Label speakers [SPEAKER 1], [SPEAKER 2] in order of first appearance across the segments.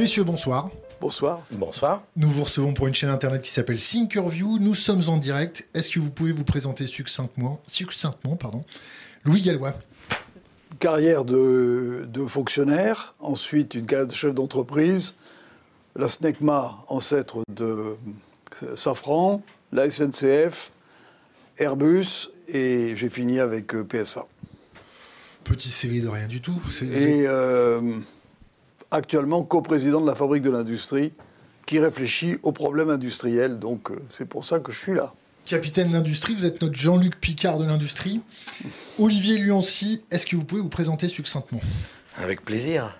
[SPEAKER 1] Messieurs, bonsoir.
[SPEAKER 2] Bonsoir.
[SPEAKER 3] Bonsoir.
[SPEAKER 1] Nous vous recevons pour une chaîne internet qui s'appelle Thinkerview. Nous sommes en direct. Est-ce que vous pouvez vous présenter succinctement, succinctement pardon, Louis Gallois?
[SPEAKER 2] Carrière de, de fonctionnaire, ensuite une carrière de chef d'entreprise, la SNECMA, ancêtre de Safran, la SNCF, Airbus, et j'ai fini avec euh, PSA.
[SPEAKER 1] Petit CV de rien du tout.
[SPEAKER 2] Et euh, actuellement coprésident de la fabrique de l'industrie, qui réfléchit aux problèmes industriels. Donc euh, c'est pour ça que je suis là.
[SPEAKER 1] Capitaine d'industrie, vous êtes notre Jean-Luc Picard de l'industrie. Olivier Luancy, est-ce que vous pouvez vous présenter succinctement?
[SPEAKER 3] Avec plaisir.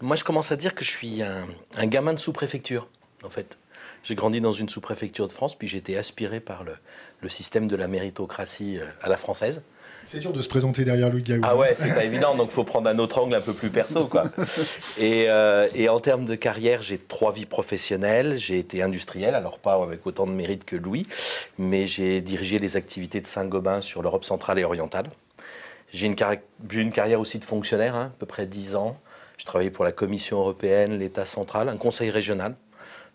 [SPEAKER 3] Moi, je commence à dire que je suis un, un gamin de sous-préfecture, en fait. J'ai grandi dans une sous-préfecture de France, puis j'ai été aspiré par le, le système de la méritocratie euh, à la française.
[SPEAKER 1] C'est dur de se présenter derrière Louis Gallois.
[SPEAKER 3] Ah ouais, c'est pas évident, donc faut prendre un autre angle un peu plus perso, quoi. Et, euh, et en termes de carrière, j'ai trois vies professionnelles. J'ai été industriel, alors pas avec autant de mérite que Louis, mais j'ai dirigé les activités de Saint-Gobain sur l'Europe centrale et orientale. J'ai une, carri- une carrière aussi de fonctionnaire, hein, à peu près 10 ans. Je travaillais pour la Commission européenne, l'État central, un conseil régional,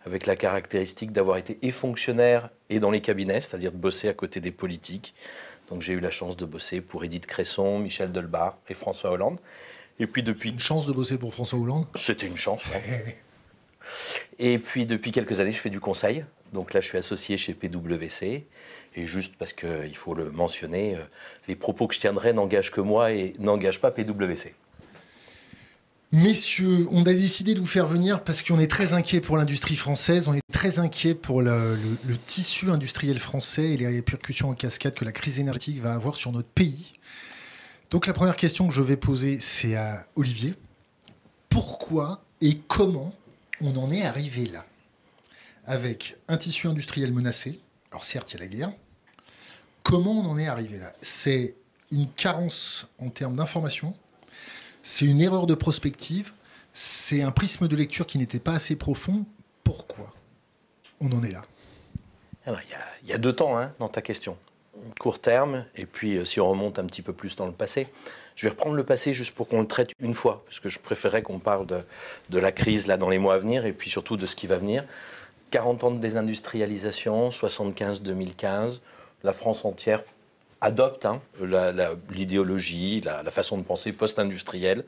[SPEAKER 3] avec la caractéristique d'avoir été et fonctionnaire et dans les cabinets, c'est-à-dire de bosser à côté des politiques. Donc j'ai eu la chance de bosser pour Édith Cresson, Michel Delbar et François Hollande. Et puis depuis...
[SPEAKER 1] Une chance de bosser pour François Hollande?
[SPEAKER 3] C'était une chance, ouais. Et puis depuis quelques années, je fais du conseil. Donc là, je suis associé chez PwC. Et juste parce qu'il faut le mentionner, euh, les propos que je tiendrai n'engagent que moi et n'engagent pas PwC.
[SPEAKER 1] Messieurs, on a décidé de vous faire venir parce qu'on est très inquiet pour l'industrie française, on est très inquiet pour le, tissu industriel français et les répercussions en cascade que la crise énergétique va avoir sur notre pays. Donc la première question que je vais poser, c'est à Olivier. Pourquoi et comment on en est arrivé là? Avec un tissu industriel menacé, alors certes il y a la guerre, comment on en est arrivé là? C'est une carence en termes d'information c'est une erreur de prospective, c'est un prisme de lecture qui n'était pas assez profond. Pourquoi? On en est là
[SPEAKER 3] Alors, il y a- il y, a deux temps hein, dans ta question. Court terme, et puis euh, si on remonte un petit peu plus dans le passé. Je vais reprendre le passé juste pour qu'on le traite une fois, parce que je préférais qu'on parle de, de la crise là dans les mois à venir, et puis surtout de ce qui va venir. 40 ans de désindustrialisation, 75-2015, la France entière adopte hein, l'idéologie, la, façon de penser post-industrielle.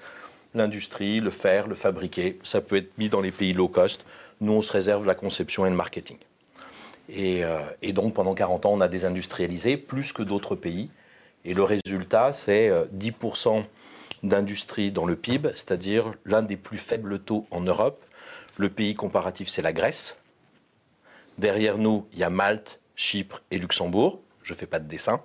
[SPEAKER 3] L'industrie, le faire, le fabriquer, ça peut être mis dans les pays low cost. Nous, on se réserve la conception et le marketing. Et, euh, et donc, pendant 40 ans, on a désindustrialisé plus que d'autres pays. Et le résultat, c'est euh, 10% d'industrie dans le PIB, c'est-à-dire l'un des plus faibles taux en Europe. Le pays comparatif, c'est la Grèce. Derrière nous, il y a Malte, Chypre et Luxembourg. Je ne fais pas de dessin.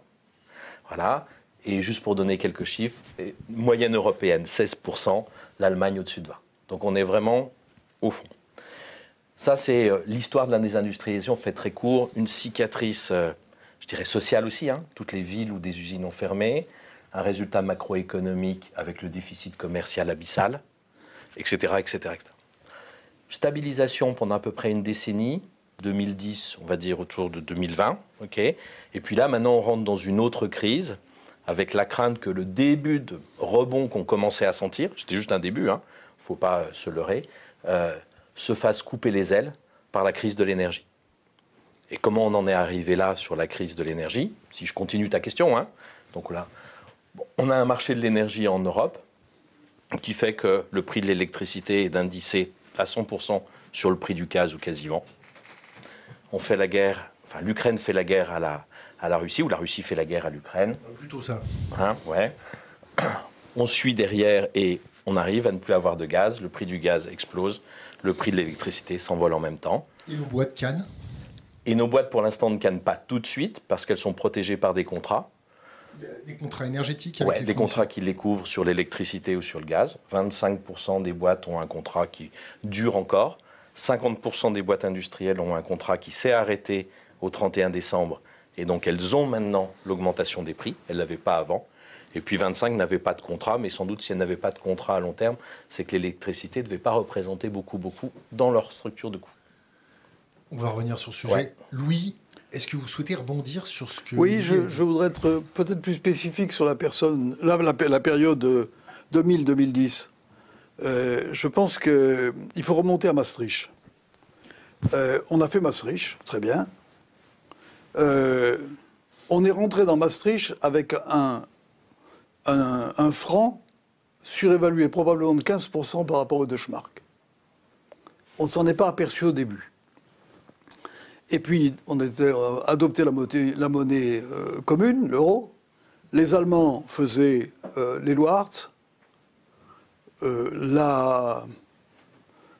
[SPEAKER 3] Voilà. Et juste pour donner quelques chiffres, moyenne européenne, 16%, l'Allemagne au-dessus de 20%. Donc on est vraiment au fond. Ça, c'est euh, l'histoire de la désindustrialisation, fait très court. Une cicatrice, euh, je dirais, sociale aussi. hein. Toutes les villes où des usines ont fermé. Un résultat macroéconomique avec le déficit commercial abyssal, etc. etc., etc. Stabilisation pendant à peu près une décennie. 2010, on va dire autour de 2020. ok Et puis là, maintenant, on rentre dans une autre crise avec la crainte que le début de rebond qu'on commençait à sentir, c'était juste un début, il ne faut pas euh, se leurrer, euh, se fasse couper les ailes par la crise de l'énergie. Et comment on en est arrivé là sur la crise de l'énergie Si je continue ta question, hein, donc là, on a un marché de l'énergie en Europe qui fait que le prix de l'électricité est d'indicé à 100% sur le prix du gaz ou quasiment. On fait la guerre, enfin l'Ukraine fait la guerre à la, à la Russie, ou la Russie fait la guerre à l'Ukraine.
[SPEAKER 1] Plutôt ça.
[SPEAKER 3] Hein, ouais. On suit derrière et on arrive à ne plus avoir de gaz. Le prix du gaz explose. Le prix de l'électricité s'envole en même temps.
[SPEAKER 1] Et nos boîtes cannes
[SPEAKER 3] Et nos boîtes, pour l'instant, ne cannent pas tout de suite parce qu'elles sont protégées par des contrats.
[SPEAKER 1] Des contrats énergétiques avec
[SPEAKER 3] Ouais, des contrats qui les couvrent sur l'électricité ou sur le gaz. 25% des boîtes ont un contrat qui dure encore. 50% des boîtes industrielles ont un contrat qui s'est arrêté au 31 décembre. Et donc elles ont maintenant l'augmentation des prix. Elles ne l'avaient pas avant. Et puis 25 n'avaient pas de contrat, mais sans doute si elles n'avaient pas de contrat à long terme, c'est que l'électricité ne devait pas représenter beaucoup, beaucoup dans leur structure de coût.
[SPEAKER 1] On va revenir sur ce sujet.
[SPEAKER 3] Ouais.
[SPEAKER 1] Louis, est-ce que vous souhaitez rebondir sur ce que.
[SPEAKER 2] Oui, je, voudrais être peut-être plus spécifique sur la personne, la, la- la période euh, 2000-2010. Euh, je pense qu'il faut remonter à Maastricht. Euh, on a fait Maastricht, très bien. Euh, on est rentré dans Maastricht avec un, franc surévalué probablement de 15% par rapport au Deutschmark. On ne s'en est pas aperçu au début. Et puis, on a adopté la monnaie, commune, l'euro. Les Allemands faisaient les Loirs, euh, la,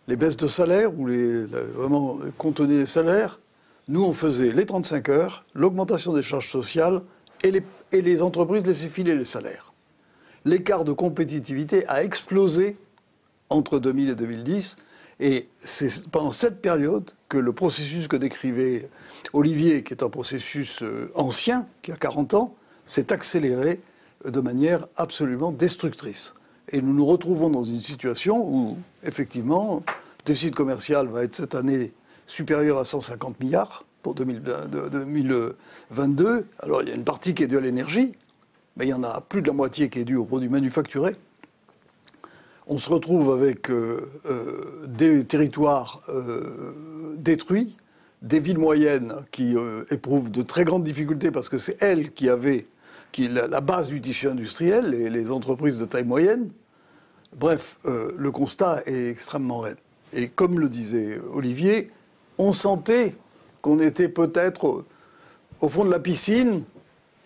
[SPEAKER 2] les baisses de salaire, ou les, vraiment contenir les salaires, nous, on faisait les 35 heures, l'augmentation des charges sociales, et les, et les entreprises laissaient filer les salaires. L'écart de compétitivité a explosé entre 2000 et 2010, et c'est pendant cette période que le processus que décrivait Olivier, qui est un processus euh, ancien, qui a 40 ans, s'est accéléré de manière absolument destructrice. Et nous nous retrouvons dans une situation où, effectivement, le déficit commercial va être cette année supérieur à 150 milliards pour 2022. Alors, il y a une partie qui est due à l'énergie, mais il y en a plus de la moitié qui est due aux produits manufacturés. On se retrouve avec euh, euh, des territoires euh, détruits, des villes moyennes qui éprouvent de très grandes difficultés parce que c'est elles qui avaient qui est la, base du tissu industriel, et les entreprises de taille moyenne. Bref, euh, le constat est extrêmement raide. Et comme le disait Olivier, on sentait qu'on était peut-être au fond de la piscine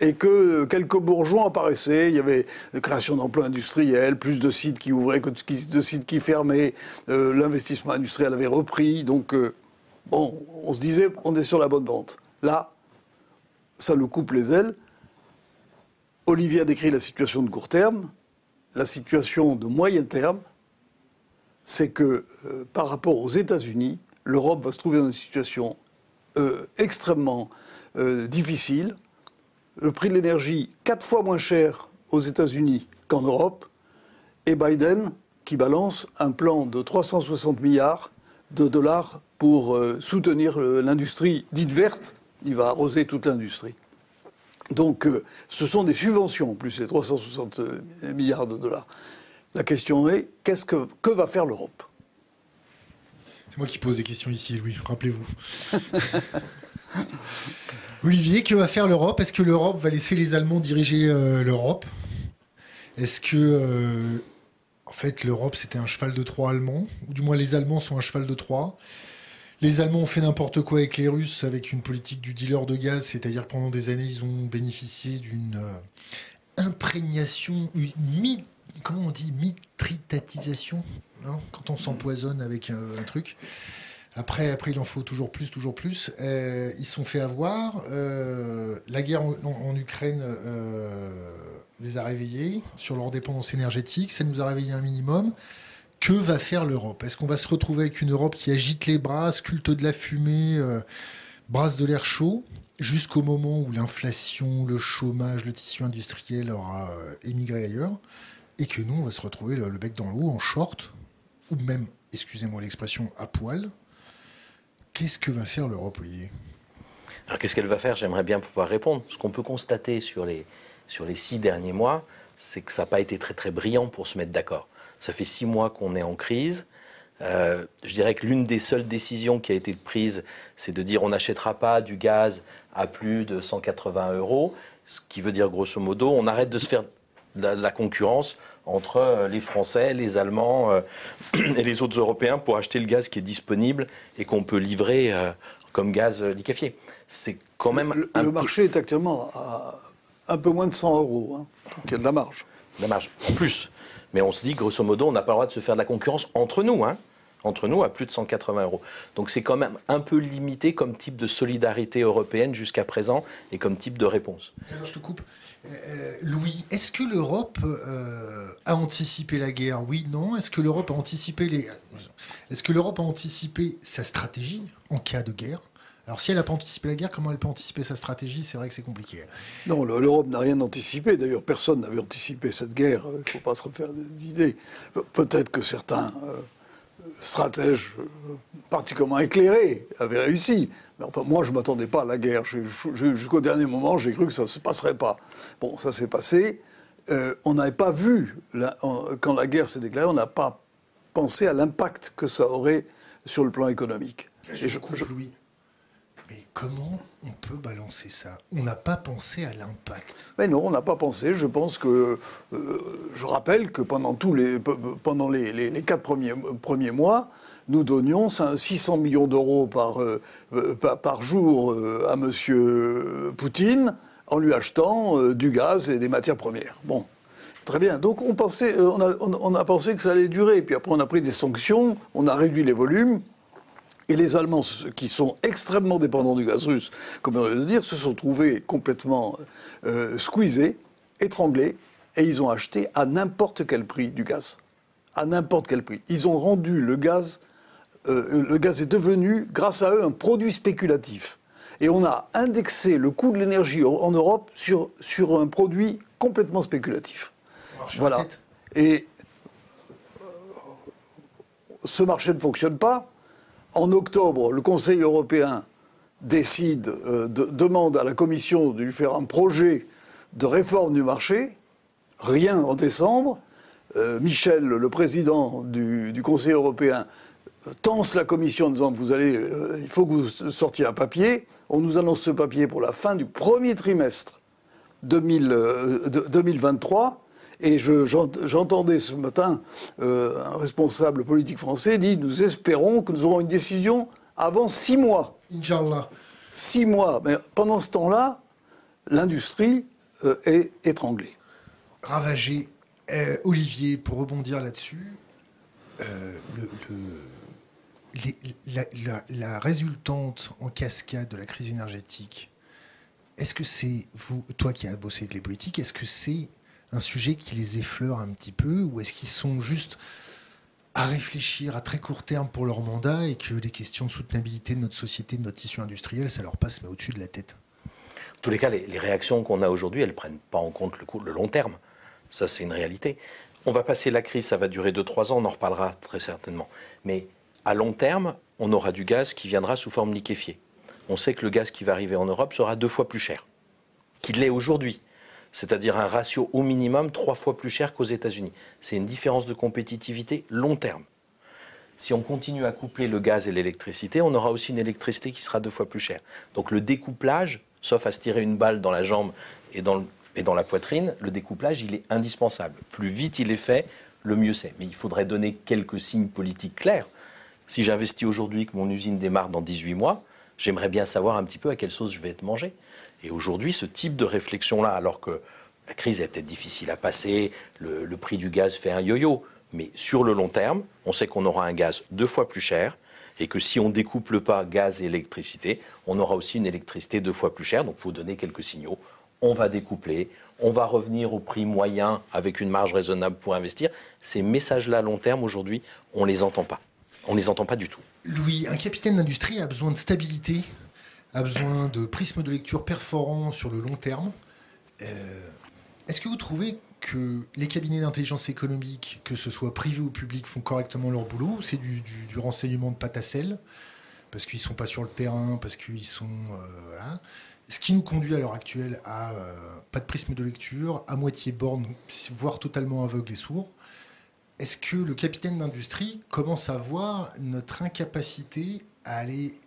[SPEAKER 2] et que quelques bourgeons apparaissaient. Il y avait la création d'emplois industriels, plus de sites qui ouvraient que de sites qui fermaient. Euh, l'investissement industriel avait repris. Donc, euh, bon, on se disait, on est sur la bonne vente. Là, ça nous coupe les ailes. Olivier a décrit la situation de court terme. La situation de moyen terme, c'est que euh, par rapport aux États-Unis, l'Europe va se trouver dans une situation euh, extrêmement euh, difficile. Le prix de l'énergie, quatre fois moins cher aux États-Unis qu'en Europe. Et Biden qui balance un plan de 360 milliards de dollars pour soutenir l'industrie dite verte. Il va arroser toute l'industrie. Donc, euh, ce sont des subventions, plus les 360 milliards de dollars. La question est, que, va faire l'Europe?
[SPEAKER 1] C'est moi qui pose des questions ici, Louis, rappelez-vous. Olivier, que va faire l'Europe? Est-ce que l'Europe va laisser les Allemands diriger euh, l'Europe? Est-ce que, euh, en fait, l'Europe, c'était un cheval de Troie allemand? Ou du moins, les Allemands sont un cheval de Troie? Les Allemands ont fait n'importe quoi avec les Russes, avec une politique du dealer de gaz, c'est-à-dire pendant des années, ils ont bénéficié d'une euh, imprégnation, une comment on dit, mitritatisation, quand on s'empoisonne avec euh, un truc. Après, après, il en faut toujours plus, toujours plus. Euh, ils sont fait avoir. la guerre en, Ukraine les a réveillés sur leur dépendance énergétique. Ça nous a réveillés un minimum que va faire l'Europe Est-ce qu'on va se retrouver avec une Europe qui agite les bras, sculpte de la fumée, euh, brasse de l'air chaud, jusqu'au moment où l'inflation, le chômage, le tissu industriel aura euh, émigré ailleurs, et que nous, on va se retrouver le, bec dans l'eau, en short, ou même, excusez-moi l'expression, à poil? Qu'est-ce que va faire l'Europe, Olivier?
[SPEAKER 3] Alors qu'est-ce qu'elle va faire? J'aimerais bien pouvoir répondre. Ce qu'on peut constater sur les, sur les six derniers mois, c'est que ça n'a pas été très très brillant pour se mettre d'accord. Ça fait six mois qu'on est en crise. Euh, je dirais que l'une des seules décisions qui a été prise, c'est de dire on n'achètera pas du gaz à plus de 180 euros, ce qui veut dire grosso modo on arrête de se faire de la, concurrence entre euh, les Français, les Allemands euh, et les autres Européens pour acheter le gaz qui est disponible et qu'on peut livrer comme gaz liquéfié. C'est quand même
[SPEAKER 2] le, le marché est actuellement à un peu moins de 100 euros, hein, donc il y a de la marge.
[SPEAKER 3] De la marge, en plus. Mais on se dit, grosso modo, on n'a pas le droit de se faire de la concurrence entre nous, hein, entre nous, à plus de 180 euros. Donc c'est quand même un peu limité comme type de solidarité européenne jusqu'à présent et comme type de réponse.
[SPEAKER 1] Alors je te coupe. Euh, Louis, est-ce que l'Europe euh, a anticipé la guerre? Oui, non. Est-ce que l'Europe a anticipé les... Est-ce que l'Europe a anticipé sa stratégie en cas de guerre? Alors si elle n'a pas anticipé la guerre, comment elle peut anticiper sa stratégie? C'est vrai que c'est compliqué.
[SPEAKER 2] Non, l'Europe n'a rien anticipé. D'ailleurs, personne n'avait anticipé cette guerre. Il ne faut pas se refaire d'idées. Peut-être que certains euh, stratèges euh, particulièrement éclairés avaient réussi. Mais enfin, moi, je ne m'attendais pas à la guerre. Jusqu'au dernier moment, j'ai cru que ça ne se passerait pas. Bon, ça s'est passé. Euh, on n'avait pas vu, quand la guerre s'est déclarée, on n'a pas pensé à l'impact que ça aurait sur le plan économique.
[SPEAKER 1] Et je, je, Louis. Comment on peut balancer ça? On n'a pas pensé à l'impact.
[SPEAKER 2] Mais non, on n'a pas pensé. Je pense que. Euh, je rappelle que pendant, tous les, pendant les, les, quatre premiers, premiers mois, nous donnions 600 millions d'euros par, euh, par, jour à M. Poutine en lui achetant du gaz et des matières premières. Bon. Très bien. Donc on, pensait, on, a, on, a, pensé que ça allait durer. Puis après, on a pris des sanctions, on a réduit les volumes. Et les Allemands, qui sont extrêmement dépendants du gaz russe, comme on vient de dire, se sont trouvés complètement euh, squeezés, étranglés, et ils ont acheté à n'importe quel prix du gaz. À n'importe quel prix. Ils ont rendu le gaz, euh, le gaz est devenu, grâce à eux, un produit spéculatif. Et on a indexé le coût de l'énergie en Europe sur, sur un produit complètement spéculatif. Voilà. Et ce marché ne fonctionne pas. En octobre, le Conseil européen euh, demande à la Commission de lui faire un projet de réforme du marché. Rien en décembre. Euh, Michel, le président du, Conseil européen, tense la Commission en disant vous allez, euh, il faut que vous sortiez un papier. On nous annonce ce papier pour la fin du premier trimestre 2023. Et j'entendais ce matin euh, un responsable politique français dire Nous espérons que nous aurons une décision avant six mois.
[SPEAKER 1] Inch'Allah.
[SPEAKER 2] Six mois. Mais pendant ce temps-là, l'industrie euh, est étranglée.
[SPEAKER 1] Ravagée. Euh, Olivier, pour rebondir là-dessus, la, résultante en cascade de la crise énergétique, est-ce que c'est vous, toi qui as bossé avec les politiques, est-ce que c'est un sujet qui les effleure un petit peu ou est-ce qu'ils sont juste à réfléchir à très court terme pour leur mandat et que les questions de soutenabilité de notre société, de notre tissu industriel, ça leur passe mais au-dessus de la tête?
[SPEAKER 3] En tous les cas, les, réactions qu'on a aujourd'hui, elles ne prennent pas en compte le, long terme. Ça, c'est une réalité. On va passer la crise, ça va durer 2-3 ans, on en reparlera très certainement. Mais à long terme, on aura du gaz qui viendra sous forme liquéfiée. On sait que le gaz qui va arriver en Europe sera deux fois plus cher qu'il l'est aujourd'hui c'est-à-dire un ratio au minimum trois fois plus cher qu'aux États-Unis. C'est une différence de compétitivité long terme. Si on continue à coupler le gaz et l'électricité, on aura aussi une électricité qui sera deux fois plus chère. Donc le découplage, sauf à se tirer une balle dans la jambe et dans, la poitrine, le découplage, il est indispensable. Plus vite il est fait, le mieux c'est. Mais il faudrait donner quelques signes politiques clairs. Si j'investis aujourd'hui que mon usine démarre dans 18 mois, j'aimerais bien savoir un petit peu à quelle sauce je vais être mangé. Et aujourd'hui, ce type de réflexion-là, alors que la crise est peut-être difficile à passer, le, prix du gaz fait un yo-yo, mais sur le long terme, on sait qu'on aura un gaz deux fois plus cher et que si on découple pas gaz et électricité, on aura aussi une électricité deux fois plus chère. Donc il faut donner quelques signaux. On va découpler, on va revenir au prix moyen avec une marge raisonnable pour investir. Ces messages-là à long terme, aujourd'hui, on les entend pas. On les entend pas du tout.
[SPEAKER 1] Louis, un capitaine d'industrie a besoin de stabilité a besoin de prismes de lecture perforants sur le long terme. Euh, est-ce que vous trouvez que les cabinets d'intelligence économique, que ce soit privé ou public, font correctement leur boulot C'est du, renseignement de patacelle, parce qu'ils ne sont pas sur le terrain, parce qu'ils sont... Euh, Ce qui nous conduit à l'heure actuelle à euh, pas de prisme de lecture, à moitié borne, voire totalement aveugle et sourd. Est-ce que le capitaine d'industrie commence à voir notre incapacité à aller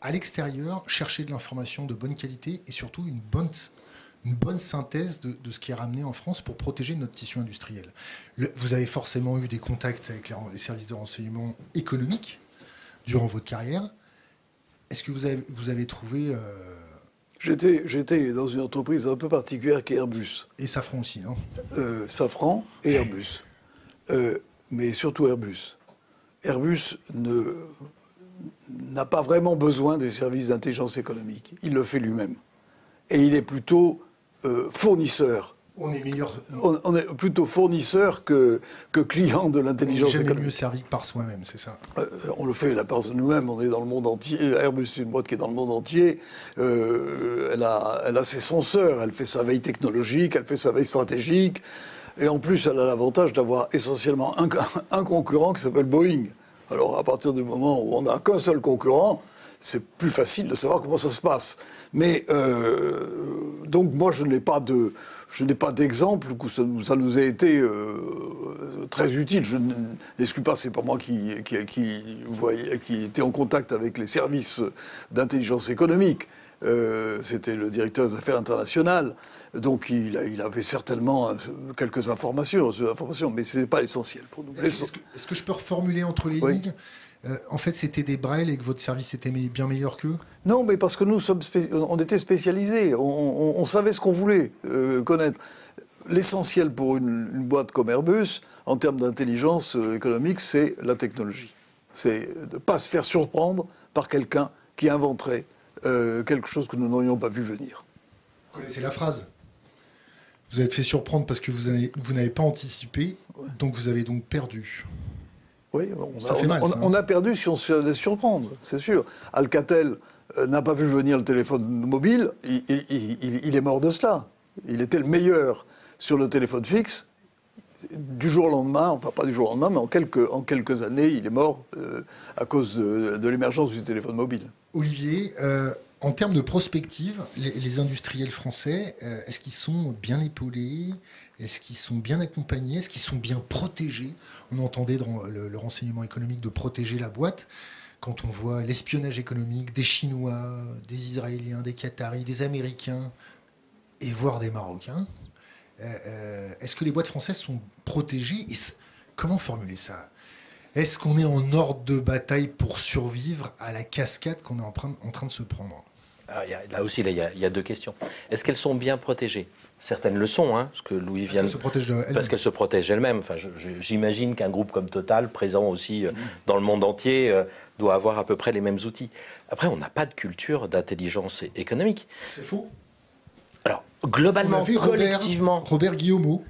[SPEAKER 1] à l'extérieur, chercher de l'information de bonne qualité et surtout une bonne, une bonne synthèse de, ce qui est ramené en France pour protéger notre tissu industriel. vous avez forcément eu des contacts avec les, services de renseignement économique durant votre carrière. Est-ce que vous avez, vous avez trouvé... Euh,
[SPEAKER 2] j'étais, dans une entreprise un peu particulière qui est Airbus.
[SPEAKER 1] Et Safran aussi, non?
[SPEAKER 2] Euh, Safran et Airbus. Euh, mais surtout Airbus. Airbus ne n'a pas vraiment besoin des services d'intelligence économique. Il le fait lui-même. Et il est plutôt euh, fournisseur.
[SPEAKER 1] On est meilleur.
[SPEAKER 2] On, est plutôt fournisseur que, que client de l'intelligence économique. On est
[SPEAKER 1] mieux servi que par soi-même, c'est ça
[SPEAKER 2] euh, On le fait la part de nous-mêmes, on est dans le monde entier. Airbus, c'est une boîte qui est dans le monde entier. Euh, elle, a, elle a ses censeurs, elle fait sa veille technologique, elle fait sa veille stratégique. Et en plus, elle a l'avantage d'avoir essentiellement un, un concurrent qui s'appelle Boeing. Alors à partir du moment où on n'a qu'un seul concurrent, c'est plus facile de savoir comment ça se passe. Mais euh, donc moi je n'ai pas de, je n'ai pas d'exemple où ça, nous a été très utile. Je n'exclus pas, c'est pas moi qui, qui, qui, qui était en contact avec les services d'intelligence économique. C'était le directeur des affaires internationales. Donc il, avait certainement quelques informations, informations mais ce n'est pas l'essentiel pour nous.
[SPEAKER 1] Est-ce que, je peux reformuler entre les lignes? Euh, en fait, c'était des Braille et que votre service était bien meilleur qu'eux?
[SPEAKER 2] Non, mais parce que nous sommes on était spécialisés, on, savait ce qu'on voulait euh, connaître. L'essentiel pour une, boîte comme Airbus, en termes d'intelligence euh, économique, c'est la technologie. C'est de ne pas se faire surprendre par quelqu'un qui inventerait quelque chose que nous n'aurions pas vu venir.
[SPEAKER 1] Vous connaissez la phrase? Vous êtes fait surprendre parce que vous n'avez pas anticipé, donc vous avez donc perdu.
[SPEAKER 2] Oui, on, a, perdu si on se laisse surprendre, c'est sûr. Alcatel euh, n'a pas vu venir le téléphone mobile, il, est mort de cela. Il était le meilleur sur le téléphone fixe. Du jour au lendemain, enfin pas du jour au lendemain, mais en quelques, en quelques années, il est mort euh, à cause de, l'émergence du téléphone mobile.
[SPEAKER 1] Olivier, euh, en termes de prospective, les, industriels français, euh, est-ce qu'ils sont bien épaulés? Est-ce qu'ils sont bien accompagnés? Est-ce qu'ils sont bien protégés? On entendait dans le, renseignement économique de protéger la boîte. Quand on voit l'espionnage économique des Chinois, des Israéliens, des Qataris, des Américains et voire des Marocains, euh, euh, est-ce que les boîtes françaises sont protégées? Et Comment formuler ça? Est-ce qu'on est en ordre de bataille pour survivre à la cascade qu'on est en train, en train de se prendre?
[SPEAKER 3] Ah, là aussi, il y, a deux questions. Est-ce qu'elles sont bien protégées? Certaines le sont, hein, parce que Louis vient
[SPEAKER 1] de...
[SPEAKER 3] Parce qu'elles se protègent elles-mêmes. Enfin, j'imagine qu'un groupe comme Total, présent aussi euh, dans le monde entier, euh, doit avoir à peu près les mêmes outils. Après, on n'a pas de culture d'intelligence économique.
[SPEAKER 1] C'est faux.
[SPEAKER 3] Alors, globalement, collectivement...
[SPEAKER 1] Robert, Robert Guillaumeau.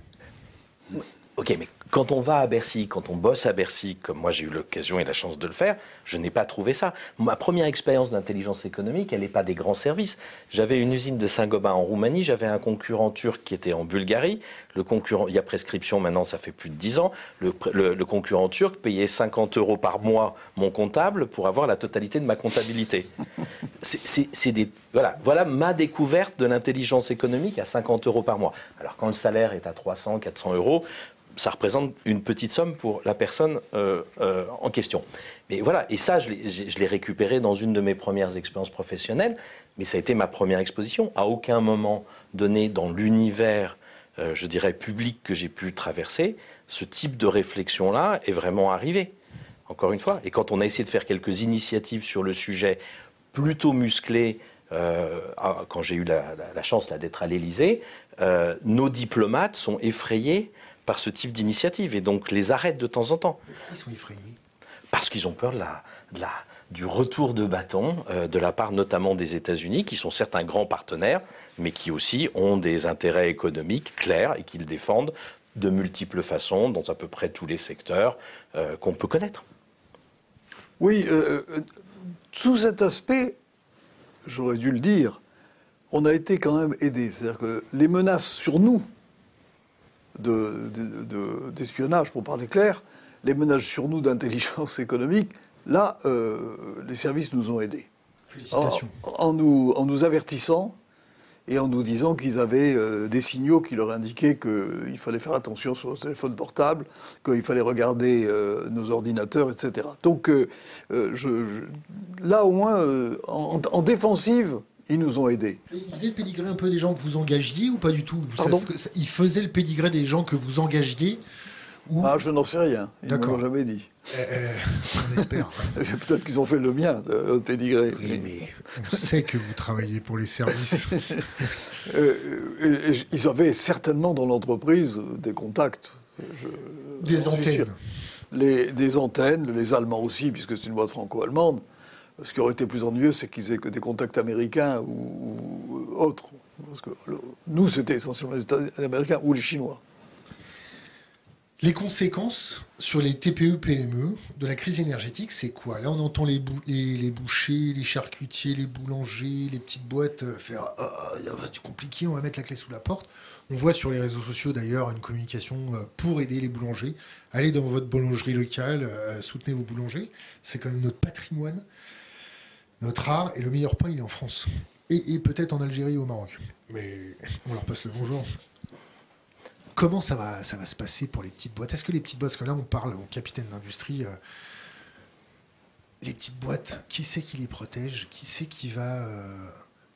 [SPEAKER 3] Ok, mais quand on va à Bercy, quand on bosse à Bercy, comme moi j'ai eu l'occasion et la chance de le faire, je n'ai pas trouvé ça. Ma première expérience d'intelligence économique, elle n'est pas des grands services. J'avais une usine de Saint-Gobain en Roumanie, j'avais un concurrent turc qui était en Bulgarie. Le concurrent, il y a prescription maintenant, ça fait plus de 10 ans. Le, concurrent turc payait 50 euros par mois mon comptable pour avoir la totalité de ma comptabilité. Voilà, voilà ma découverte de l'intelligence économique à 50 euros par mois. Alors quand le salaire est à 300, 400 euros, ça représente une petite somme pour la personne euh, euh, en question. Mais voilà, et ça, je l'ai récupéré dans une de mes premières expériences professionnelles, mais ça a été ma première exposition. À aucun moment donné dans l'univers, euh, je dirais, public que j'ai pu traverser, ce type de réflexion-là est vraiment arrivé. Encore une fois, et quand on a essayé de faire quelques initiatives sur le sujet plutôt musclées, quand j'ai eu la, la chance d'être à l'Élysée, nos diplomates sont effrayés par ce type d'initiative et donc les arrêtent de temps en temps.
[SPEAKER 1] Ils sont effrayés?
[SPEAKER 3] Parce qu'ils ont peur de la, la, du retour de bâton euh, de la part notamment des États-Unis, qui sont certes un grand partenaire, mais qui aussi ont des intérêts économiques clairs et qu'ils défendent de multiples façons dans à peu près tous les secteurs euh, qu'on peut connaître.
[SPEAKER 2] Oui, euh, sous cet aspect, j'aurais dû le dire, on a été quand même aidé. C'est-à-dire que les menaces sur nous, d'espionnage, de, pour parler clair, les menaces sur nous d'intelligence économique, là, euh, les services nous ont aidés.
[SPEAKER 1] Félicitations.
[SPEAKER 2] En, nous, en nous avertissant et en nous disant qu'ils avaient euh, des signaux qui leur indiquaient qu'il fallait faire attention sur nos téléphones portables, qu'il fallait regarder euh, nos ordinateurs, etc. Donc je, là, au moins, en défensive, ils nous ont aidés.
[SPEAKER 1] Ils faisaient le pédigré un peu des gens que vous engagiez ou pas du tout? Ils faisaient le pédigré des gens que vous engagiez ou...
[SPEAKER 2] Ah, je n'en sais rien. Ils ne m'ont jamais dit.
[SPEAKER 1] Euh, euh, on espère.
[SPEAKER 2] Peut-être qu'ils ont fait le mien, le pédigré.
[SPEAKER 1] Oui, mais on sait que vous travaillez pour les services.
[SPEAKER 2] Euh, ils avaient certainement dans l'entreprise des contacts.
[SPEAKER 1] des antennes.
[SPEAKER 2] Les, des antennes, les Allemands aussi, puisque c'est une boîte franco-allemande. Ce qui aurait été plus ennuyeux, c'est qu'ils aient que des contacts américains ou, autres. Parce que nous, c'était essentiellement les Américains ou les Chinois.
[SPEAKER 1] Les conséquences sur les TPE-PME de la crise énergétique, c'est quoi? Là, on entend les, les, bouchers, les charcutiers, les boulangers, les petites boîtes euh, faire ah, ah, c'est compliqué, on va mettre la clé sous la porte. On voit sur les réseaux sociaux d'ailleurs une communication euh, pour aider les boulangers. Allez dans votre boulangerie locale, euh, soutenez vos boulangers. C'est quand même notre patrimoine. Notre art et le meilleur pain, il est en France. Et, peut-être en Algérie ou au Maroc. Mais on leur passe le bonjour. comment ça va, ça va se passer pour les petites boîtes? Est-ce que les petites boîtes, parce que là on parle au capitaine d'industrie, euh, les petites boîtes, qui c'est qui les protège? Qui c'est qui va euh,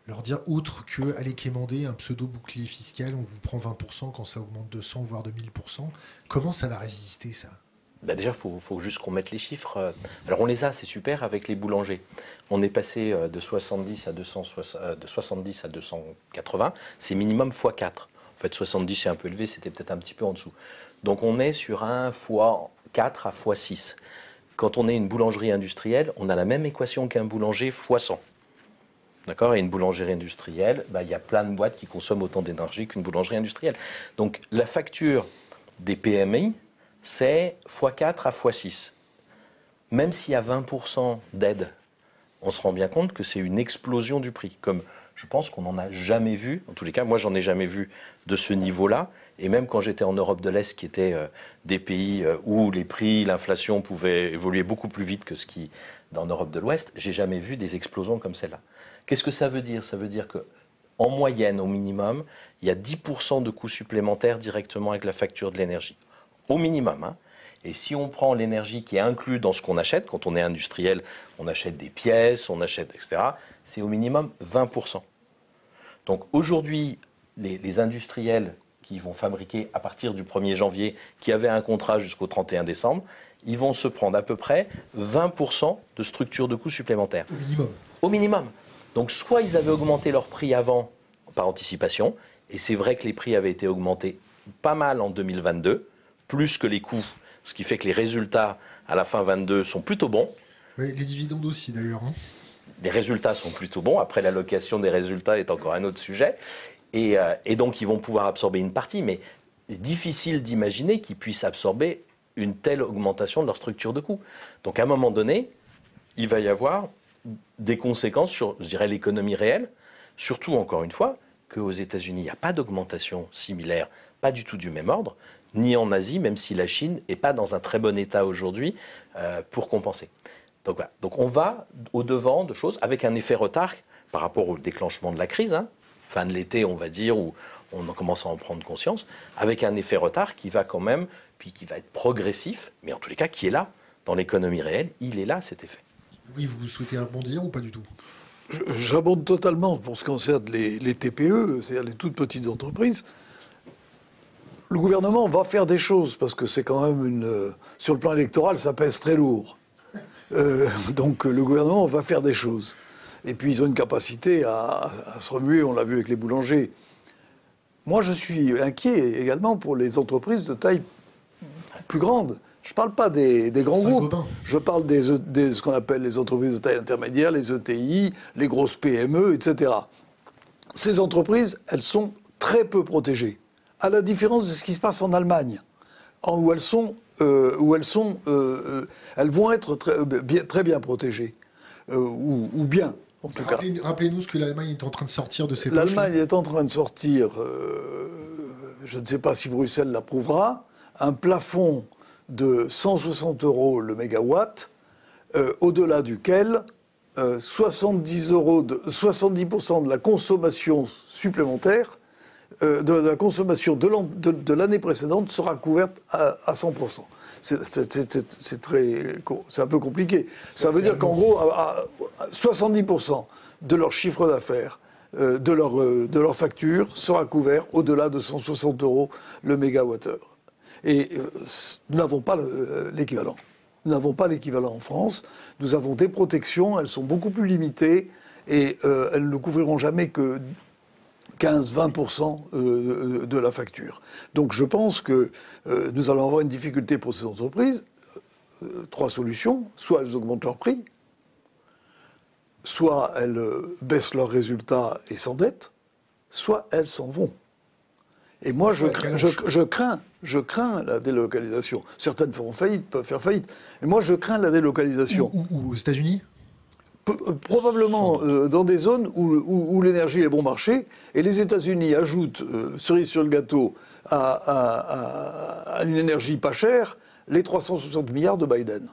[SPEAKER 1] leur dire autre que aller quémander un pseudo bouclier fiscal, on vous prend 20% quand ça augmente de 100 voire de 1000% Comment ça va résister ça?
[SPEAKER 3] Bah déjà, il faut, juste qu'on mette les chiffres. Alors on les a, c'est super, avec les boulangers. On est passé euh, de 70 à, 200, de 70 à 280, c'est minimum x4. En fait, 70 c'est un peu élevé, c'était peut-être un petit peu en dessous. Donc on est sur un x4 à x6. Quand on est une boulangerie industrielle, on a la même équation qu'un boulanger x100. D'accord? Et une boulangerie industrielle, bah, il y a plein de boîtes qui consomment autant d'énergie qu'une boulangerie industrielle. Donc la facture des PMI, c'est x4 à x6. Même s'il y a 20% d'aide, on se rend bien compte que c'est une explosion du prix. Comme je pense qu'on n'en a jamais vu, en tous les cas, moi j'en ai jamais vu de ce niveau-là. Et même quand j'étais en Europe de l'Est, qui était euh, des pays euh, où les prix, l'inflation pouvaient évoluer beaucoup plus vite que ce qui dans l'Europe de l'Ouest, j'ai jamais vu des explosions comme celle-là. Qu'est-ce que ça veut dire? Ça veut dire que en moyenne, au minimum, il y a 10% de coûts supplémentaires directement avec la facture de l'énergie au minimum. Hein. Et si on prend l'énergie qui est inclue dans ce qu'on achète, quand on est industriel, on achète des pièces, on achète, etc., c'est au minimum 20%. Donc aujourd'hui, les, industriels qui vont fabriquer à partir du 1er janvier, qui avaient un contrat jusqu'au 31 décembre, ils vont se prendre à peu près 20% de structure de coûts supplémentaires.
[SPEAKER 1] Au minimum.
[SPEAKER 3] Au minimum. Donc soit ils avaient augmenté leur prix avant par anticipation, et c'est vrai que les prix avaient été augmentés pas mal en 2022, plus que les coûts, ce qui fait que les résultats à la fin 22 sont plutôt bons.
[SPEAKER 1] Oui, les dividendes aussi d'ailleurs. Hein.
[SPEAKER 3] Les résultats sont plutôt bons. Après, l'allocation des résultats est encore un autre sujet. Et, euh, et donc, ils vont pouvoir absorber une partie, mais difficile d'imaginer qu'ils puissent absorber une telle augmentation de leur structure de coûts. Donc, à un moment donné, il va y avoir des conséquences sur, je dirais, l'économie réelle. Surtout, encore une fois, qu'aux États-Unis, il n'y a pas d'augmentation similaire, pas du tout du même ordre ni en Asie, même si la Chine n'est pas dans un très bon état aujourd'hui euh, pour compenser. Donc, voilà. Donc on va au-devant de choses avec un effet retard par rapport au déclenchement de la crise, hein. fin de l'été on va dire, où on commence à en prendre conscience, avec un effet retard qui va quand même, puis qui va être progressif, mais en tous les cas qui est là dans l'économie réelle, il est là cet effet.
[SPEAKER 1] Oui, vous souhaitez rebondir ou pas du tout?
[SPEAKER 2] J'abonde totalement pour ce qui concerne les, les TPE, c'est-à-dire les toutes petites entreprises le gouvernement va faire des choses, parce que c'est quand même une. Euh, sur le plan électoral, ça pèse très lourd. Euh, donc le gouvernement va faire des choses. Et puis ils ont une capacité à, se remuer, on l'a vu avec les boulangers. Moi, je suis inquiet également pour les entreprises de taille plus grande. Je ne parle pas des, grands groupes. Je parle des, ce qu'on appelle les entreprises de taille intermédiaire, les ETI, les grosses PME, etc. Ces entreprises, elles sont très peu protégées à la différence de ce qui se passe en Allemagne, où elles sont, euh, où elles sont, euh, euh, elles vont être très bien, très bien protégées, ou, bien. En tout cas.
[SPEAKER 1] Rappelez-nous ce que l'Allemagne est en train de sortir de ces
[SPEAKER 2] L'Allemagne est en train de sortir, je ne sais pas si Bruxelles l'approuvera, un plafond de 160 euros le mégawatt, au-delà duquel 70 euros de, 70% de la consommation supplémentaire euh, de, la consommation de l'année précédente sera couverte à, 100%. C'est très, c'est un peu compliqué. Ça veut dire qu'en gros, 70% de leur chiffre d'affaires, euh, de, leur, euh, de leur facture, sera couvert au-delà de 160 euros le mégawattheure. Et nous n'avons pas l'équivalent. Nous n'avons pas l'équivalent en France. Nous avons des protections, elles sont beaucoup plus limitées et elles ne couvriront jamais que 15-20% euh, de la facture. Donc je pense que euh, nous allons avoir une difficulté pour ces entreprises. Euh, trois solutions. Soit elles augmentent leur prix, soit elles baissent leurs résultats et s'endettent, soit elles s'en vont. Et moi, je, je, crains, je crains la délocalisation. Certaines feront faillite, peuvent faire faillite. Mais moi, je crains la délocalisation.
[SPEAKER 1] Ou, aux États-Unis?
[SPEAKER 2] euh, probablement euh, dans des zones où, l'énergie est bon marché, et les États-Unis ajoutent, euh, cerise sur le gâteau, à, une énergie pas chère, les 360 milliards de Biden.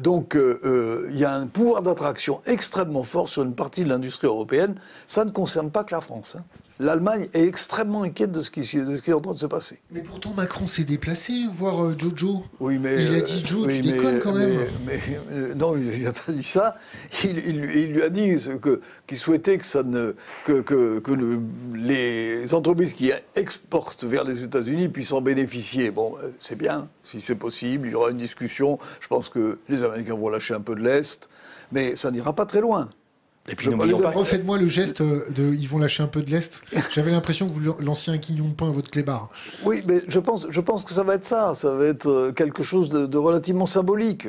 [SPEAKER 2] donc il y a un pouvoir d'attraction extrêmement fort sur une partie de l'industrie européenne. Ça ne concerne pas que la France. Hein. l'Allemagne est extrêmement inquiète de ce, qui, de ce, qui, est en train de se passer.
[SPEAKER 1] Mais pourtant, Macron s'est déplacé voir euh, Jojo.
[SPEAKER 2] Oui, mais.
[SPEAKER 1] Il a dit Joe, oui, tu mais, déconnes quand même.
[SPEAKER 2] Mais, euh, non, il n'a pas dit ça. Il, il, il lui a dit qu'il souhaitait que, ça ne, que, que, que le, les entreprises qui exportent vers les États-Unis puissent en bénéficier. Bon, euh, c'est bien, si c'est possible. Il y aura une discussion. Je pense que les Américains vont lâcher un peu de l'Est. Mais ça n'ira pas très loin.
[SPEAKER 1] Et puis, refaites-moi le geste de ils vont lâcher un peu de l'Est. J'avais l'impression que vous lanciez un quignon de pain à votre clébard.
[SPEAKER 2] Oui, mais je pense, je pense que ça va être ça. Ça va être euh, quelque chose de, relativement symbolique.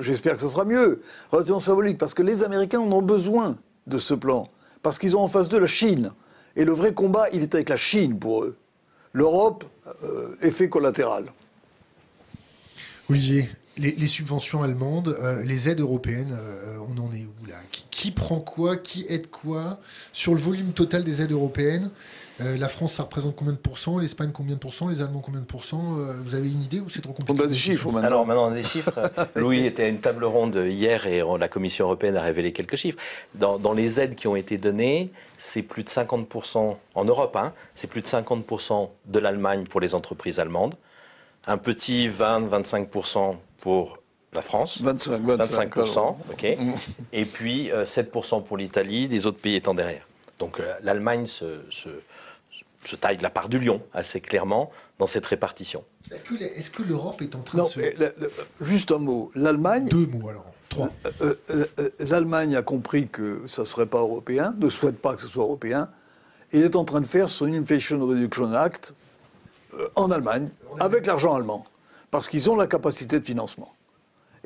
[SPEAKER 2] J'espère que ce sera mieux. Relativement symbolique. Parce que les Américains en ont besoin de ce plan. Parce qu'ils ont en face d'eux la Chine. Et le vrai combat, il est avec la Chine pour eux. L'Europe, euh, effet collatéral.
[SPEAKER 1] Olivier, les, subventions allemandes, euh, les aides européennes, euh, on en est où là qui, prend quoi Qui aide quoi Sur le volume total des aides européennes, euh, la France, ça représente combien de pourcents L'Espagne, combien de pourcents Les Allemands, combien de pourcents Vous avez une idée ou c'est trop compliqué
[SPEAKER 2] On a des chiffres maintenant.
[SPEAKER 3] Alors maintenant, on a des chiffres. Louis était à une table ronde hier et la Commission européenne a révélé quelques chiffres. Dans, les aides qui ont été données, c'est plus de 50% en Europe, hein, c'est plus de 50% de l'Allemagne pour les entreprises allemandes un petit 20-25% pour la France.
[SPEAKER 2] 25,
[SPEAKER 3] 25%. ok. Et puis 7% euh, pour l'Italie, les autres pays étant derrière. Donc euh, l'Allemagne se, se, taille de la part du lion, assez clairement, dans cette répartition.
[SPEAKER 1] Est-ce que l'Europe est en train de se...
[SPEAKER 2] juste un mot. L'Allemagne...
[SPEAKER 1] Deux mots alors. Trois.
[SPEAKER 2] Euh, L'Allemagne a compris que ça ne serait pas européen, ne souhaite pas que ce soit européen. Il est en train de faire son Inflation Reduction Act en Allemagne, avec l'argent allemand parce qu'ils ont la capacité de financement.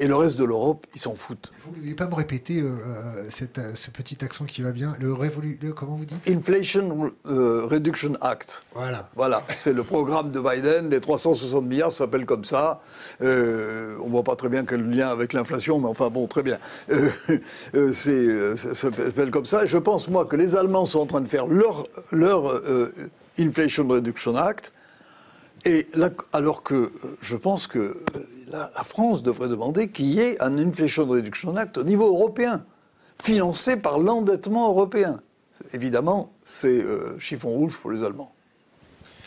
[SPEAKER 2] Et le reste de l'Europe, ils s'en foutent.
[SPEAKER 1] Vous ne voulez pas me répéter euh, euh, euh, ce petit accent qui va bien Le, révolu, comment vous dites?
[SPEAKER 2] Inflation Reduction Act.
[SPEAKER 1] Voilà.
[SPEAKER 2] Voilà, c'est le programme de Biden. Les 360 milliards s'appellent comme ça. on ne voit pas très bien quel lien avec l'inflation, mais enfin bon, très bien. c'est, ça s'appelle comme ça. Je pense, moi, que les Allemands sont en train de faire leur, leur Inflation Reduction Act et là, alors que je pense que euh, la, France devrait demander qu'il y ait un Inflation Reduction Act au niveau européen, financé par l'endettement européen. Évidemment, c'est euh, chiffon rouge pour les Allemands.